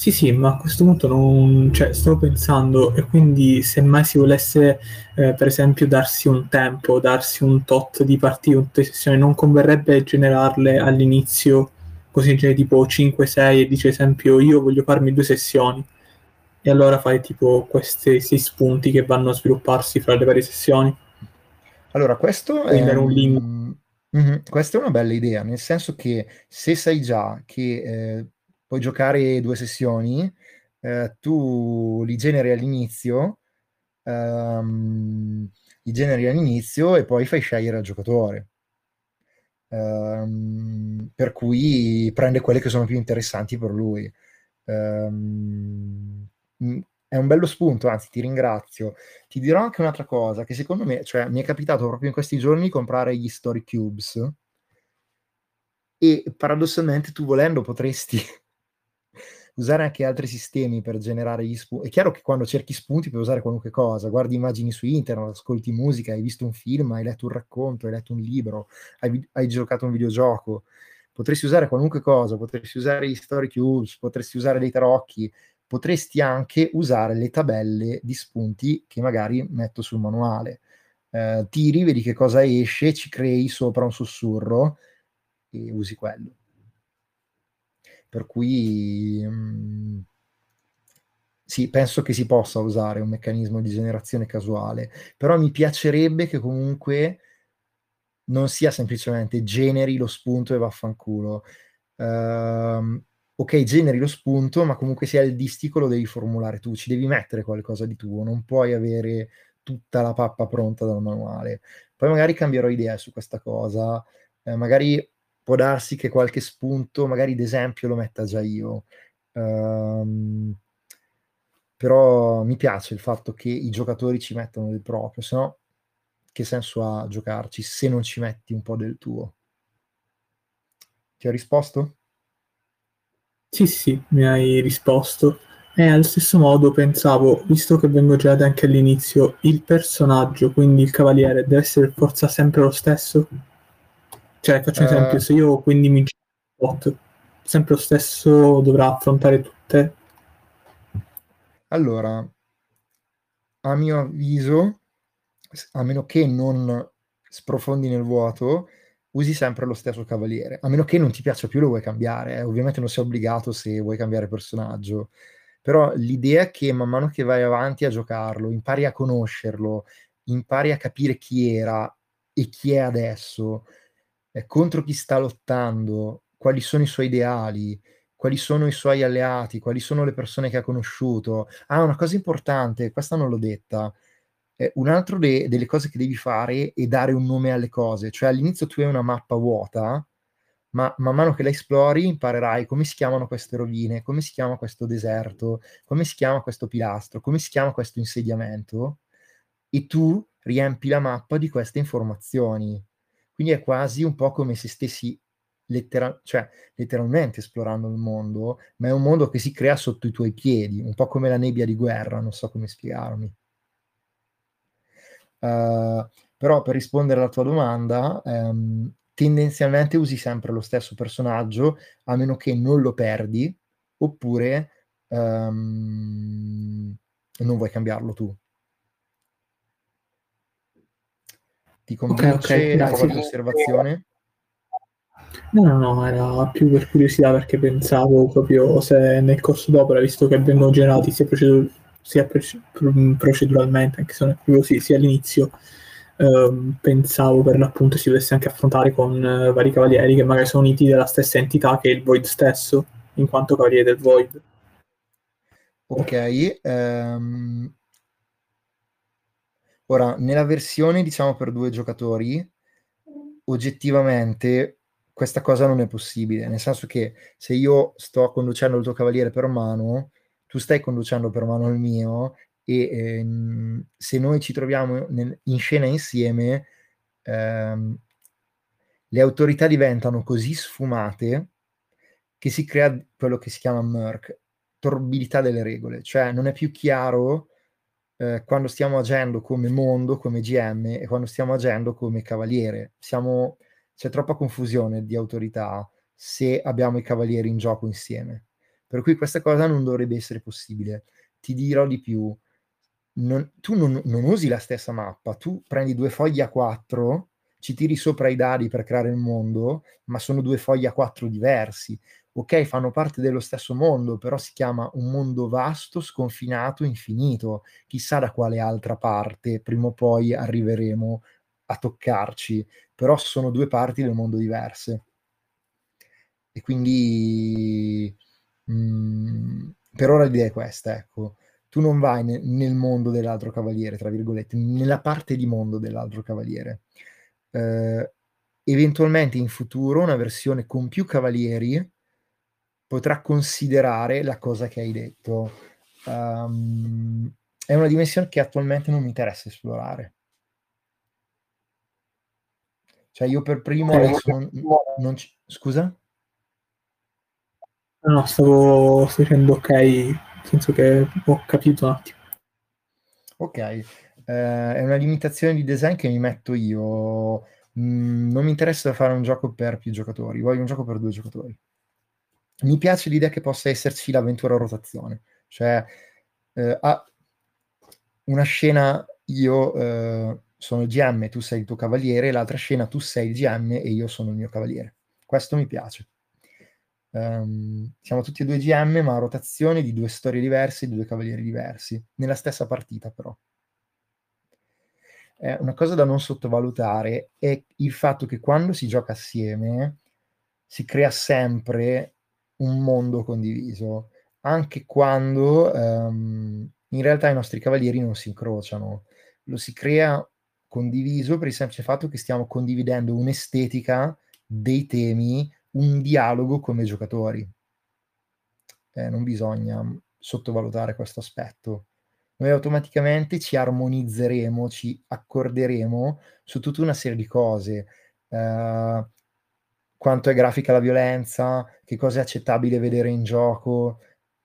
Sì, sì, ma a questo punto non, cioè, stavo pensando, e quindi se mai si volesse, eh, per esempio, darsi un tempo, darsi un tot di partite, un tot di sessioni, non converrebbe generarle all'inizio, così genere tipo 5-6 e dice, esempio, io voglio farmi due sessioni, e allora fai tipo questi sei spunti che vanno a svilupparsi fra le varie sessioni. Allora, questo è, un limite. mm, mhm, questa è una bella idea, nel senso che se sai già che eh, puoi giocare due sessioni, eh, tu li generi all'inizio, ehm, li generi all'inizio e poi fai scegliere al giocatore. Ehm, per cui prende quelle che sono più interessanti per lui. Ehm, mm, è un bello spunto, anzi ti ringrazio. Ti dirò anche un'altra cosa, che secondo me, cioè mi è capitato proprio in questi giorni di comprare gli Story Cubes e paradossalmente tu volendo potresti usare anche altri sistemi per generare gli spunti. È chiaro che quando cerchi spunti puoi usare qualunque cosa, guardi immagini su internet, ascolti musica, hai visto un film, hai letto un racconto, hai letto un libro, hai, hai giocato un videogioco. Potresti usare qualunque cosa, potresti usare gli story cubes, potresti usare dei tarocchi, potresti anche usare le tabelle di spunti che magari metto sul manuale. Eh, tiri, vedi che cosa esce, ci crei sopra un sussurro e usi quello. Per cui mm, sì, penso che si possa usare un meccanismo di generazione casuale, però mi piacerebbe che comunque non sia semplicemente generi lo spunto e vaffanculo. Ehm, ok, generi lo spunto, ma comunque sia il distico lo devi formulare tu, ci devi mettere qualcosa di tuo, non puoi avere tutta la pappa pronta dal manuale. Poi magari cambierò idea su questa cosa, eh, magari può darsi che qualche spunto, magari d'esempio lo metta già io. Ehm, però mi piace il fatto che i giocatori ci mettano del proprio, se no che senso ha giocarci se non ci metti un po' del tuo? Ti ho risposto? Sì, sì, mi hai risposto. E allo stesso modo pensavo, visto che vengo già anche all'inizio, il personaggio, quindi il cavaliere, deve essere forza sempre lo stesso? Cioè, faccio un Eh. esempio, se io quindi mi bot, sempre lo stesso dovrà affrontare tutte? Allora, a mio avviso, a meno che non sprofondi nel vuoto, usi sempre lo stesso cavaliere. A meno che non ti piaccia più, lo vuoi cambiare. eh. Ovviamente non sei obbligato se vuoi cambiare personaggio. Però l'idea è che man mano che vai avanti a giocarlo, impari a conoscerlo, impari a capire chi era e chi è adesso, eh, contro chi sta lottando, quali sono i suoi ideali, quali sono i suoi alleati, quali sono le persone che ha conosciuto. Ah, una cosa importante, questa non l'ho detta. Eh, un altro de- delle cose che devi fare è dare un nome alle cose, cioè all'inizio tu hai una mappa vuota, ma man mano che la esplori imparerai come si chiamano queste rovine, come si chiama questo deserto, come si chiama questo pilastro, come si chiama questo insediamento, e tu riempi la mappa di queste informazioni. Quindi è quasi un po' come se stessi lettera- cioè, letteralmente esplorando il mondo, ma è un mondo che si crea sotto i tuoi piedi, un po' come la nebbia di guerra, non so come spiegarmi. Uh, però per rispondere alla tua domanda, ehm, tendenzialmente usi sempre lo stesso personaggio, a meno che non lo perdi, oppure ehm, non vuoi cambiarlo tu. Ti convince ok, la grazie. tua osservazione? No, no, no, era più per curiosità perché pensavo proprio se nel corso d'opera, visto che vengono generati sia, procedur- sia pre- proceduralmente, anche se non è più così, sia all'inizio, ehm, pensavo per l'appunto si dovesse anche affrontare con eh, vari cavalieri che magari sono uniti dalla stessa entità che il Void stesso, in quanto cavalieri del Void. Ok, ehm, ora nella versione diciamo per due giocatori, oggettivamente questa cosa non è possibile, nel senso che se io sto conducendo il tuo cavaliere per mano, tu stai conducendo per mano il mio e ehm, se noi ci troviamo nel, in scena insieme, ehm, le autorità diventano così sfumate che si crea quello che si chiama murk, torbidità delle regole, cioè non è più chiaro eh, quando stiamo agendo come mondo, come GM e quando stiamo agendo come cavaliere. Siamo, c'è troppa confusione di autorità, se abbiamo i cavalieri in gioco insieme. Per cui questa cosa non dovrebbe essere possibile. Ti dirò di più, non, tu non, non, usi la stessa mappa, tu prendi due fogli a quattro, ci tiri sopra i dadi per creare il mondo, ma sono due fogli a quattro diversi. Ok, fanno parte dello stesso mondo, però si chiama un mondo vasto, sconfinato, infinito. Chissà da quale altra parte prima o poi arriveremo a toccarci, però sono due parti del mondo diverse. E quindi mh, mm, per ora l'idea è questa, ecco. Tu non vai ne- nel mondo dell'altro cavaliere, tra virgolette, nella parte di mondo dell'altro cavaliere. Eh, eventualmente in futuro una versione con più cavalieri potrà considerare la cosa che hai detto. Um, è una dimensione che attualmente non mi interessa esplorare. Cioè io per primo adesso non, non ci... Scusa? No, stavo, dicendo ok, nel senso che ho capito un attimo. Ok, eh, è una limitazione di design che mi metto io. Mm, non mi interessa fare un gioco per più giocatori, voglio un gioco per due giocatori. Mi piace l'idea che possa esserci l'avventura rotazione, cioè eh, a una scena io eh, sono il GM, tu sei il tuo cavaliere, l'altra scena tu sei il GM e io sono il mio cavaliere. Questo mi piace. Um, siamo tutti e due GM, ma a rotazione di due storie diverse, di due cavalieri diversi, nella stessa partita però. Eh, una cosa da non sottovalutare è il fatto che quando si gioca assieme si crea sempre un mondo condiviso, anche quando um, in realtà i nostri cavalieri non si incrociano. Lo si crea condiviso per il semplice fatto che stiamo condividendo un'estetica dei temi un dialogo come giocatori. Eh, non bisogna sottovalutare questo aspetto. Noi automaticamente ci armonizzeremo, ci accorderemo su tutta una serie di cose. Eh, quanto è grafica la violenza, che cosa è accettabile vedere in gioco,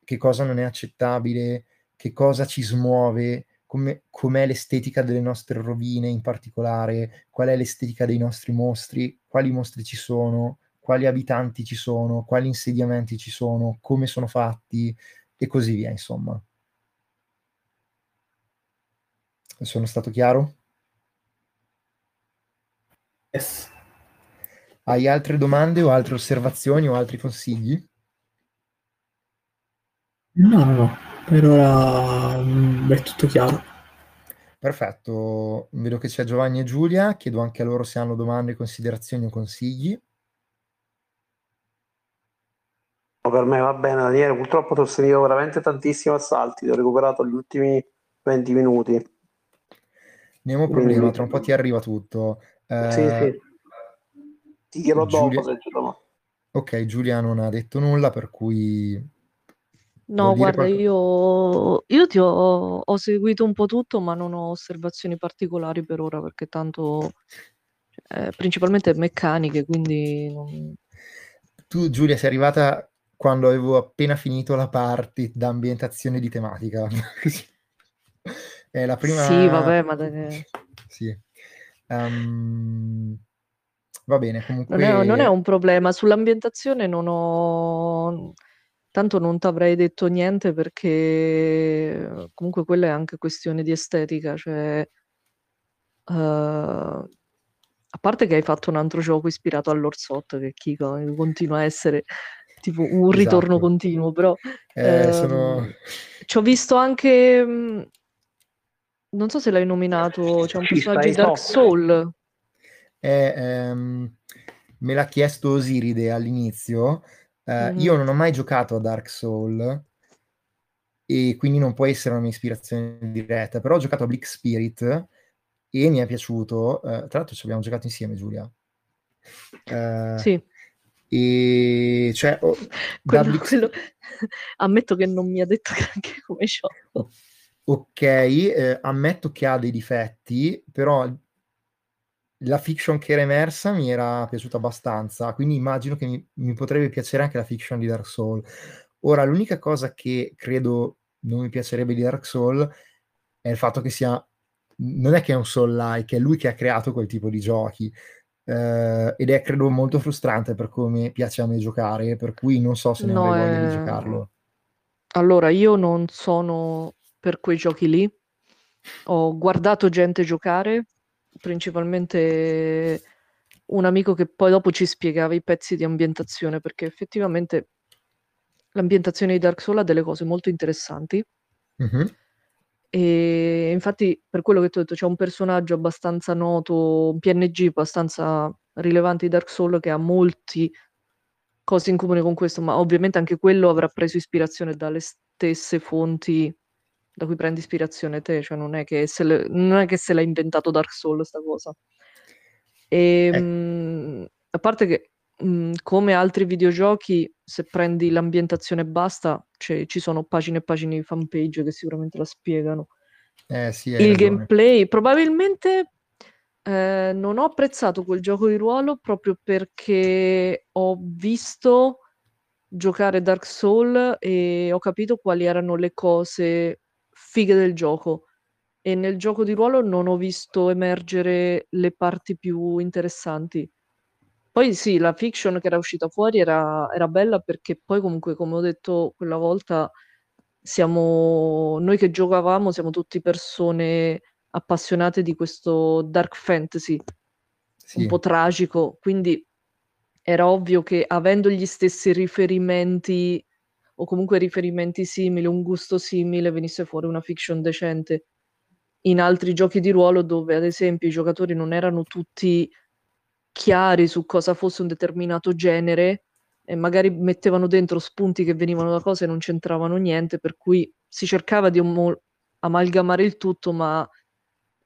che cosa non è accettabile, che cosa ci smuove, come, com'è l'estetica delle nostre rovine in particolare, qual è l'estetica dei nostri mostri, quali mostri ci sono, quali abitanti ci sono, quali insediamenti ci sono, come sono fatti e così via, insomma. Sono stato chiaro? Yes. Hai altre domande o altre osservazioni o altri consigli? No, no, no, per ora mm, è tutto chiaro. Perfetto, vedo che c'è Giovanni e Giulia, chiedo anche a loro se hanno domande, considerazioni o consigli. per me va bene Daniele, purtroppo ti ho seguito veramente tantissimi assalti, ti ho recuperato gli ultimi 20 minuti. Nemo problema, tra un po' ti arriva tutto. Eh, sì, sì. Ti chiedo Giulia... dopo se ci Ok, Giulia non ha detto nulla, per cui... No, guarda, io, io ti ho, ho, seguito un po' tutto, ma non ho osservazioni particolari per ora, perché tanto eh, principalmente meccaniche, quindi... Non... Tu, Giulia, sei arrivata quando avevo appena finito la party d'ambientazione di tematica. È la prima... Sì, vabbè, ma... Dai... Sì. Um, va bene, comunque... Non è, non è un problema. Sull'ambientazione non ho... Tanto non ti avrei detto niente perché comunque quella è anche questione di estetica, cioè... Uh, a parte che hai fatto un altro gioco ispirato all'Orsot, che Kiko continua a essere tipo un ritorno esatto. continuo, però eh, ehm, sono... ci ho visto anche mm, non so se l'hai nominato, c'è un personaggio di Dark Soul. Eh, ehm, me l'ha chiesto Osiride all'inizio. Eh, mm-hmm. Io non ho mai giocato a Dark Soul e quindi non può essere una mia ispirazione diretta, però ho giocato a Bleak Spirit e mi è piaciuto. Eh, tra l'altro ci abbiamo giocato insieme, Giulia. Eh, sì. E cioè, oh, quello, Blix... quello... ammetto che non mi ha detto neanche come gioco. Ok, eh, ammetto che ha dei difetti, però la fiction che era emersa mi era piaciuta abbastanza, quindi immagino che mi, mi potrebbe piacere anche la fiction di Dark Souls. Ora, l'unica cosa che credo non mi piacerebbe di Dark Souls è il fatto che sia non è che è un soul like, è lui che ha creato quel tipo di giochi eh, ed è credo molto frustrante per come piace a me giocare, per cui non so se ne No, avrei voglia di è- giocarlo. Allora, io non sono per quei giochi lì. Ho guardato gente giocare, principalmente un amico che poi dopo ci spiegava i pezzi di ambientazione, perché effettivamente l'ambientazione di Dark Souls ha delle cose molto interessanti. Mhm. E infatti, per quello che ti ho detto, c'è un personaggio abbastanza noto, un PNG abbastanza rilevante di Dark Souls che ha molti cose in comune con questo, ma ovviamente anche quello avrà preso ispirazione dalle stesse fonti da cui prendi ispirazione te, cioè non è che se, le- non è che se l'ha inventato Dark Souls sta cosa. E, Eh. mh, a parte che, mh, come altri videogiochi, se prendi l'ambientazione e basta, cioè, ci sono pagine e pagine di fanpage che sicuramente la spiegano. Eh sì, Il ragione. gameplay, probabilmente eh, non ho apprezzato quel gioco di ruolo proprio perché ho visto giocare Dark Souls e ho capito quali erano le cose fighe del gioco. E nel gioco di ruolo non ho visto emergere le parti più interessanti. Poi sì, la fiction che era uscita fuori era, era bella perché poi comunque, come ho detto quella volta, siamo noi che giocavamo, siamo tutti persone appassionate di questo dark fantasy, Sì. un po' tragico, quindi era ovvio che avendo gli stessi riferimenti o comunque riferimenti simili, un gusto simile, venisse fuori una fiction decente. In altri giochi di ruolo dove, ad esempio, i giocatori non erano tutti chiari su cosa fosse un determinato genere e magari mettevano dentro spunti che venivano da cose e non c'entravano niente, per cui si cercava di omo- amalgamare il tutto, ma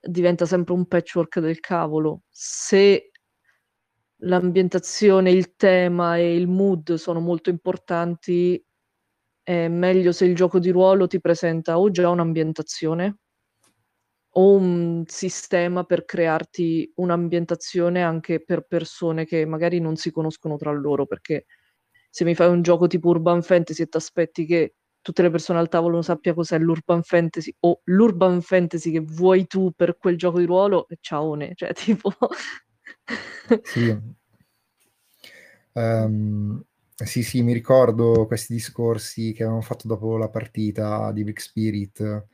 diventa sempre un patchwork del cavolo. Se l'ambientazione, il tema e il mood sono molto importanti, è meglio se il gioco di ruolo ti presenta o già un'ambientazione o un sistema per crearti un'ambientazione anche per persone che magari non si conoscono tra loro, perché se mi fai un gioco tipo Urban Fantasy e ti aspetti che tutte le persone al tavolo non sappia cos'è l'Urban Fantasy o l'Urban Fantasy che vuoi tu per quel gioco di ruolo, e ciaone, cioè tipo... Sì. Ehm, sì, sì, mi ricordo questi discorsi che avevamo fatto dopo la partita di Big Spirit.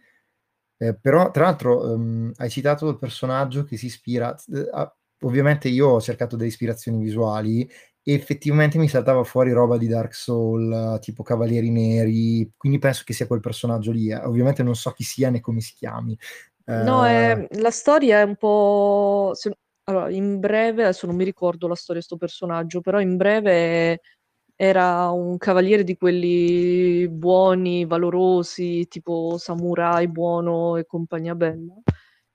Eh, però, tra l'altro, ehm, hai citato il personaggio che si ispira. eh, a- ovviamente io ho cercato delle ispirazioni visuali e effettivamente mi saltava fuori roba di Dark Soul, tipo Cavalieri Neri, quindi penso che sia quel personaggio lì. eh. Ovviamente non so chi sia né come si chiami. No, Eh, è- la storia è un po'... se- Allora, in breve, adesso non mi ricordo la storia di sto personaggio, però in breve era un cavaliere di quelli buoni, valorosi, tipo samurai buono e compagnia bella,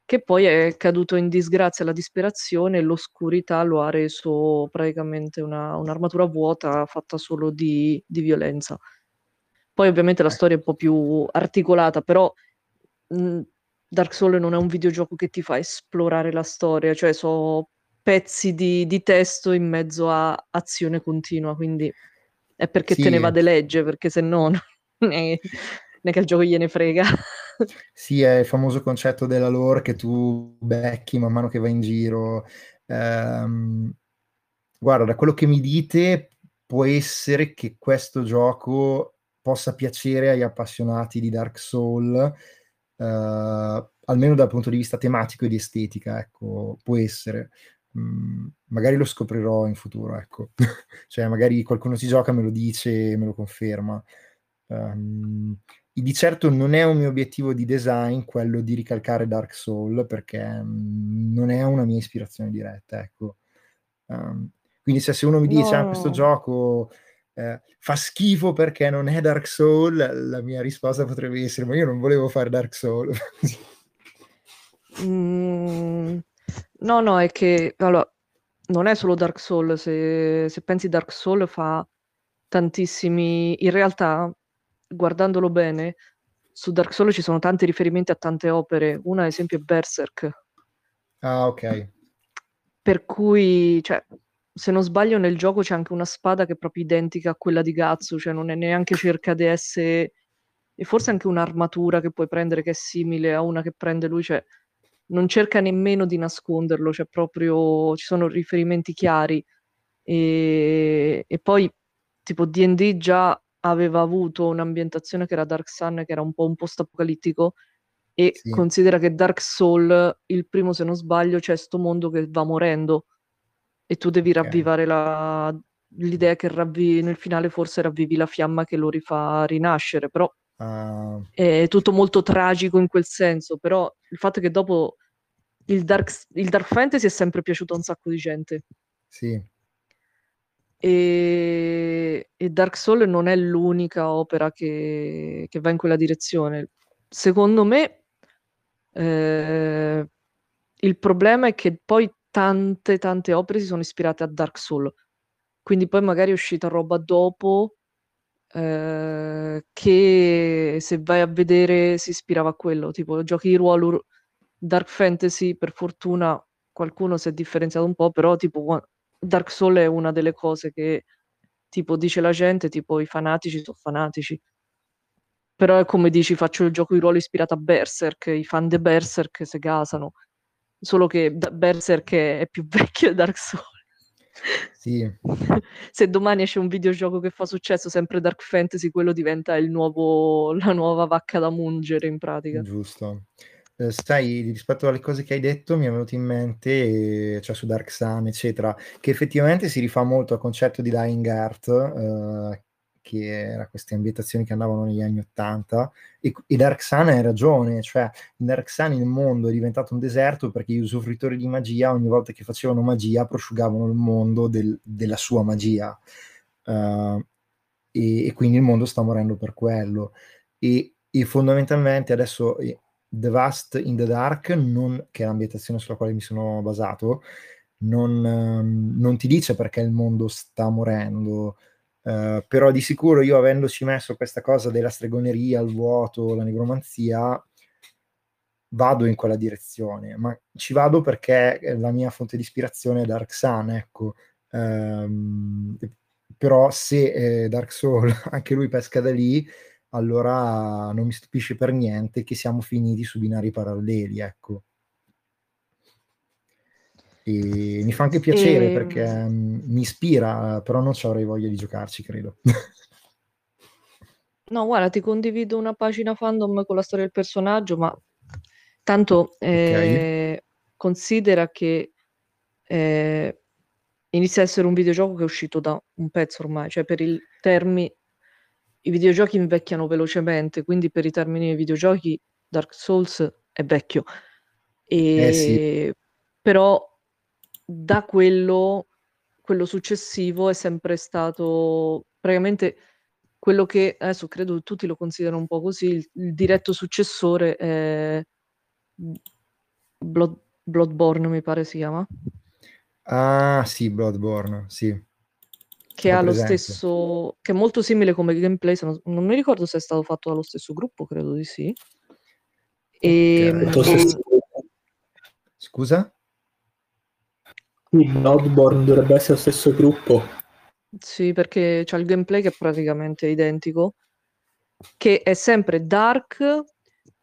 che poi è caduto in disgrazia alla disperazione e l'oscurità lo ha reso praticamente una- un'armatura vuota fatta solo di, di violenza. Poi ovviamente la Eh. storia è un po' più articolata, però mh, Dark Souls non è un videogioco che ti fa esplorare la storia, cioè so pezzi di, di testo in mezzo a azione continua, quindi è perché te ne Sì. va de legge, perché se no non è che il gioco gliene frega. Sì, è il famoso concetto della lore che tu becchi man mano che vai in giro. Ehm, guarda, da quello che mi dite, può essere che questo gioco possa piacere agli appassionati di Dark Soul, eh, almeno dal punto di vista tematico e di estetica, ecco, può essere. Mm, magari lo scoprirò in futuro, ecco. Cioè, magari qualcuno ci gioca, me lo dice, me lo conferma. Ehm, di certo non è un mio obiettivo di design quello di ricalcare Dark Soul perché mm, non è una mia ispirazione diretta, ecco. Um, quindi se, se uno mi dice ah, questo No. gioco eh, fa schifo perché non è Dark Soul, la mia risposta potrebbe essere ma io non volevo fare Dark Soul. Mm, no, no, è che allora, non è solo Dark Souls, se, se pensi Dark Souls fa tantissimi... In realtà, guardandolo bene, su Dark Souls ci sono tanti riferimenti a tante opere. Una, ad esempio, è Berserk, ah, ok. per cui, cioè, se non sbaglio, nel gioco c'è anche una spada che è proprio identica a quella di Gatsu, cioè non è neanche cerca di essere... E forse anche un'armatura che puoi prendere che è simile a una che prende lui, cioè non cerca nemmeno di nasconderlo, cioè proprio ci sono riferimenti chiari. E, e poi tipo D&D già aveva avuto un'ambientazione che era Dark Sun, che era un po' un post-apocalittico, e sì. considera che Dark Soul, il primo se non sbaglio, c'è sto mondo che va morendo e tu devi okay. ravvivare la, l'idea che ravvi, nel finale forse ravvivi la fiamma che lo rifà rinascere, però uh... è tutto molto tragico in quel senso, però il fatto è che dopo il dark, il dark fantasy è sempre piaciuto a un sacco di gente. Sì. E, e Dark Soul non è l'unica opera che, che va in quella direzione. Secondo me eh, il problema è che poi tante tante opere si sono ispirate a Dark Soul quindi poi magari è uscita roba dopo eh, che se vai a vedere si ispirava a quello, tipo giochi di ruolo Dark Fantasy, per fortuna qualcuno si è differenziato un po', però tipo Dark Soul è una delle cose che tipo dice la gente, tipo i fanatici sono fanatici. Però è come dici, faccio il gioco di ruolo ispirato a Berserk, i fan di Berserk si gasano. Solo che Berserk è più vecchio di Dark Souls. Sì. Se domani esce un videogioco che fa successo, sempre Dark Fantasy, quello diventa il nuovo, la nuova vacca da mungere in pratica. Giusto. Eh, sai, rispetto alle cose che hai detto, mi è venuto in mente, eh, cioè su Dark Sun, eccetera, che effettivamente si rifà molto al concetto di Dying Earth, eh, che era queste ambientazioni che andavano negli anni Ottanta, e, Dark Sun hai ragione, cioè in Dark Sun il mondo è diventato un deserto perché gli usufruitori di magia ogni volta che facevano magia prosciugavano il mondo del, della sua magia. Uh, e, e, quindi il mondo sta morendo per quello. E, e fondamentalmente adesso The Vast in the Dark, non, che è l'ambientazione sulla quale mi sono basato, non, um, non ti dice perché il mondo sta morendo, Uh, però di sicuro io avendoci messo questa cosa della stregoneria, il vuoto, la negromanzia, vado in quella direzione, ma ci vado perché la mia fonte di ispirazione è Dark Sun, ecco. Um, però se eh, Dark Soul anche lui pesca da lì, allora non mi stupisce per niente che siamo finiti su binari paralleli, ecco. E mi fa anche piacere e... Ehm. perché um, mi ispira, però non ci avrei voglia di giocarci, credo. no, guarda, ti condivido una pagina fandom con la storia del personaggio, ma tanto eh, okay. considera che eh, inizia a essere un videogioco che è uscito da un pezzo ormai, cioè per il termine i videogiochi invecchiano velocemente, quindi per i termini dei videogiochi Dark Souls è vecchio. E... Eh sì. Però da quello, quello successivo è sempre stato praticamente quello che adesso credo tutti lo considerano un po' così, il, il diretto successore è Blood, Bloodborne, mi pare si chiama. Ah, sì, Bloodborne, sì. Che ha presente. lo stesso, che è molto simile come gameplay, non, non, mi ricordo se è stato fatto dallo stesso gruppo, credo di sì. E, okay. Scusa? Bloodborne dovrebbe essere lo stesso gruppo. Sì, perché c'è il gameplay che è praticamente identico, che è sempre dark,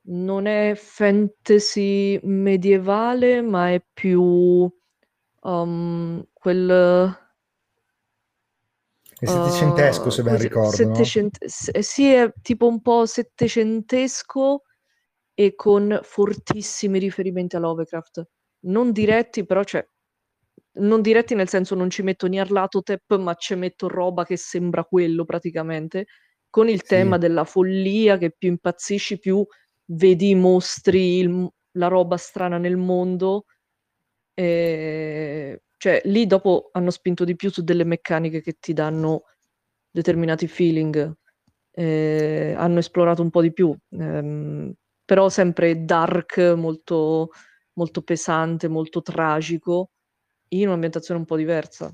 non è fantasy medievale, ma è più um, quel... È settecentesco, uh, se ben ricordo. Settecent- no? Sì, è tipo un po' settecentesco e con fortissimi riferimenti a Lovecraft. Non diretti, però c'è non diretti nel senso non ci metto Nyarlathotep, ma ci metto roba che sembra quello praticamente, con il sì. tema della follia che più impazzisci, più vedi i mostri, il, la roba strana nel mondo. E... Cioè, lì dopo hanno spinto di più su delle meccaniche che ti danno determinati feeling. Eh, hanno esplorato un po' di più, ehm, però sempre dark, molto, molto pesante, molto tragico in un'ambientazione un po' diversa.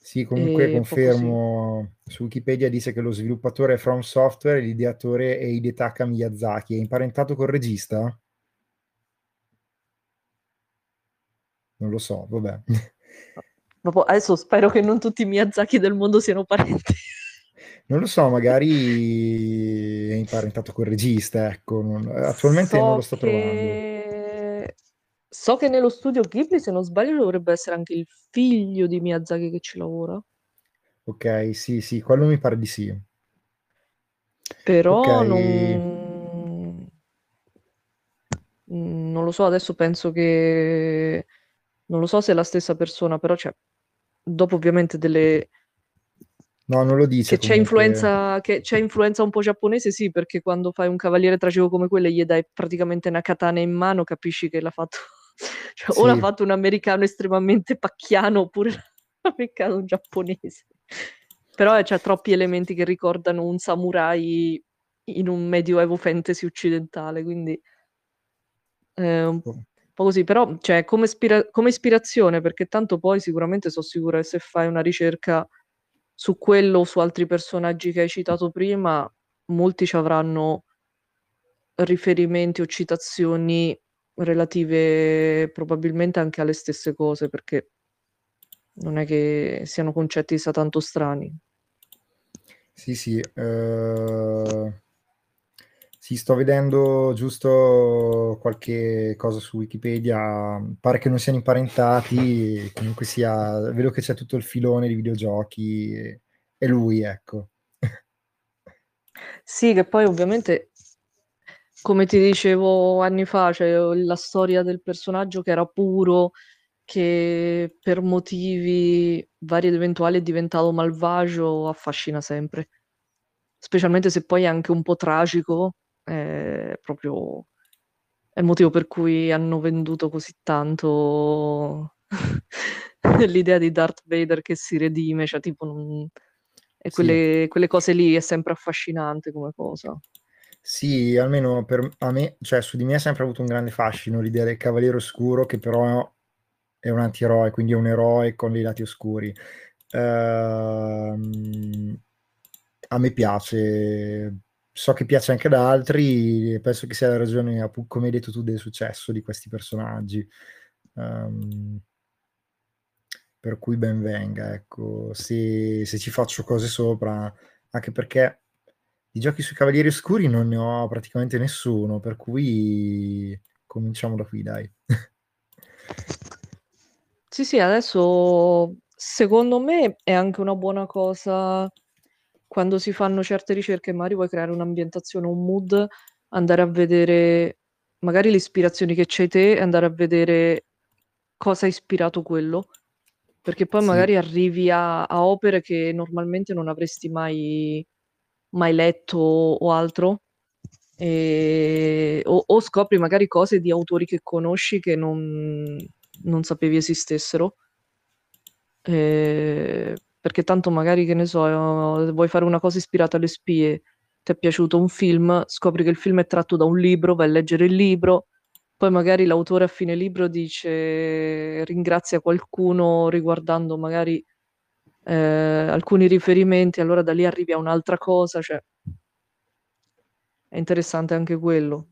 Sì, comunque e confermo, su Wikipedia dice che lo sviluppatore è From Software e l'ideatore è Hidetaka Miyazaki. È imparentato col regista? Non lo so, vabbè. Dopo, adesso spero che non tutti i Miyazaki del mondo siano parenti. Non lo so, magari è imparentato col regista, ecco. Non, attualmente so non lo sto che... trovando so che nello studio Ghibli, se non sbaglio, dovrebbe essere anche il figlio di Miyazaki che ci lavora. Ok, sì, sì, quello mi pare di sì. Però Ok. non... non lo so, adesso penso che... Non lo so se è la stessa persona, però c'è... Dopo ovviamente delle... No, non lo dice Che c'è influenza, che c'è influenza un po' giapponese, sì, perché quando fai un cavaliere tragico come quello e gli dai praticamente una katana in mano, capisci che l'ha fatto... cioè, o l'ha Sì. fatto un americano estremamente pacchiano, oppure l'ha beccato un giapponese. Però eh, c'ha troppi elementi che ricordano un samurai in un medioevo fantasy occidentale, quindi è un po' così. Però, cioè, come, ispira- come ispirazione, perché tanto poi sicuramente sono sicura che se fai una ricerca su quello o su altri personaggi che hai citato prima, molti ci avranno riferimenti o citazioni relative probabilmente anche alle stesse cose, perché non è che siano concetti chissà tanto strani. Sì, sì. eh, Sì, sto vedendo giusto qualche cosa su Wikipedia. Pare che non siano imparentati, comunque sia, vedo che c'è tutto il filone di videogiochi. e- È lui, ecco. Sì, che poi ovviamente, come ti dicevo anni fa, c'è la storia del personaggio che era puro, che per motivi vari ed eventuali è diventato malvagio, affascina sempre. Specialmente se poi è anche un po' tragico, è proprio è il motivo per cui hanno venduto così tanto l'idea di Darth Vader che si redime, cioè tipo non... E Sì. quelle, quelle cose lì è sempre affascinante come cosa. Sì, almeno per a me, cioè su di me ha sempre avuto un grande fascino l'idea del Cavaliere Oscuro, che però è un antieroe, quindi è un eroe con dei lati oscuri. Ehm, a me piace, so che piace anche ad altri, penso che sia la ragione, come hai detto tu, del successo di questi personaggi. Ehm, per cui ben venga, ecco, se, se ci faccio cose sopra, anche perché di giochi sui Cavalieri Oscuri non ne ho praticamente nessuno, per cui cominciamo da qui, dai. Sì, sì, adesso secondo me è anche una buona cosa quando si fanno certe ricerche, magari vuoi creare un'ambientazione, un mood, andare a vedere magari le ispirazioni che c'hai te e andare a vedere cosa ha ispirato quello, perché poi Sì. magari arrivi a, a opere che normalmente non avresti mai, mai letto o altro, e- o, o scopri magari cose di autori che conosci che non, non sapevi esistessero. Eh, perché tanto magari, che ne so, vuoi fare una cosa ispirata alle spie, ti è piaciuto un film, scopri che il film è tratto da un libro, vai a leggere il libro, poi magari l'autore a fine libro dice ringrazia qualcuno riguardando magari eh, alcuni riferimenti, allora da lì arrivi a un'altra cosa, cioè è interessante anche quello.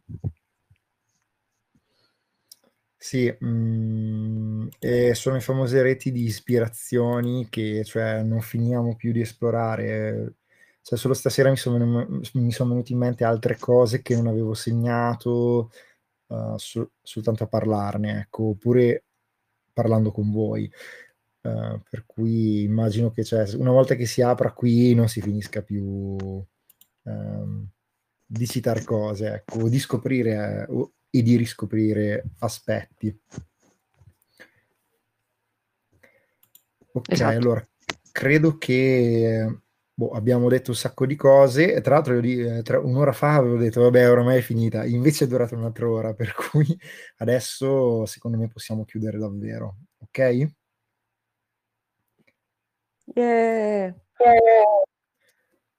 Sì, mm, e sono le famose reti di ispirazioni che cioè, non finiamo più di esplorare. Cioè, solo stasera mi sono, mi sono venute in mente altre cose che non avevo segnato uh, sol- soltanto a parlarne, ecco, oppure parlando con voi. Uh, per cui immagino che cioè, una volta che si apra qui non si finisca più um, di citare cose, ecco, o di scoprire eh, e di riscoprire aspetti. Ok, Esatto. allora credo che boh, abbiamo detto un sacco di cose. Tra l'altro, io eh, tra un'ora fa avevo detto, vabbè, ormai è finita. Invece è durata un'altra ora, per cui adesso secondo me possiamo chiudere davvero. Ok? Yeah.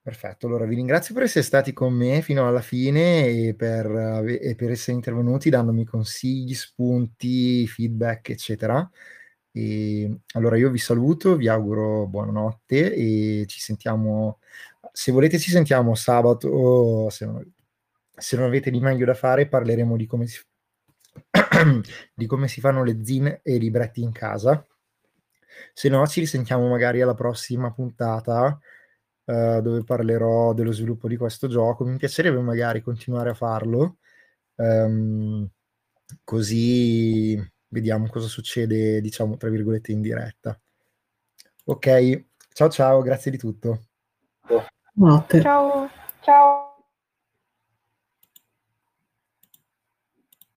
Perfetto, allora vi ringrazio per essere stati con me fino alla fine e per, e per essere intervenuti dandomi consigli, spunti, feedback, eccetera. E allora io vi saluto, vi auguro buonanotte e ci sentiamo, se volete ci sentiamo sabato, se non, se non avete di meglio da fare parleremo di come si, di come si fanno le zin e i libretti in casa. Se no, ci risentiamo magari alla prossima puntata eh, dove parlerò dello sviluppo di questo gioco. Mi piacerebbe magari continuare a farlo, ehm, così vediamo cosa succede, diciamo, tra virgolette, in diretta. Ok, ciao ciao, grazie di tutto. Notte. Ciao, ciao.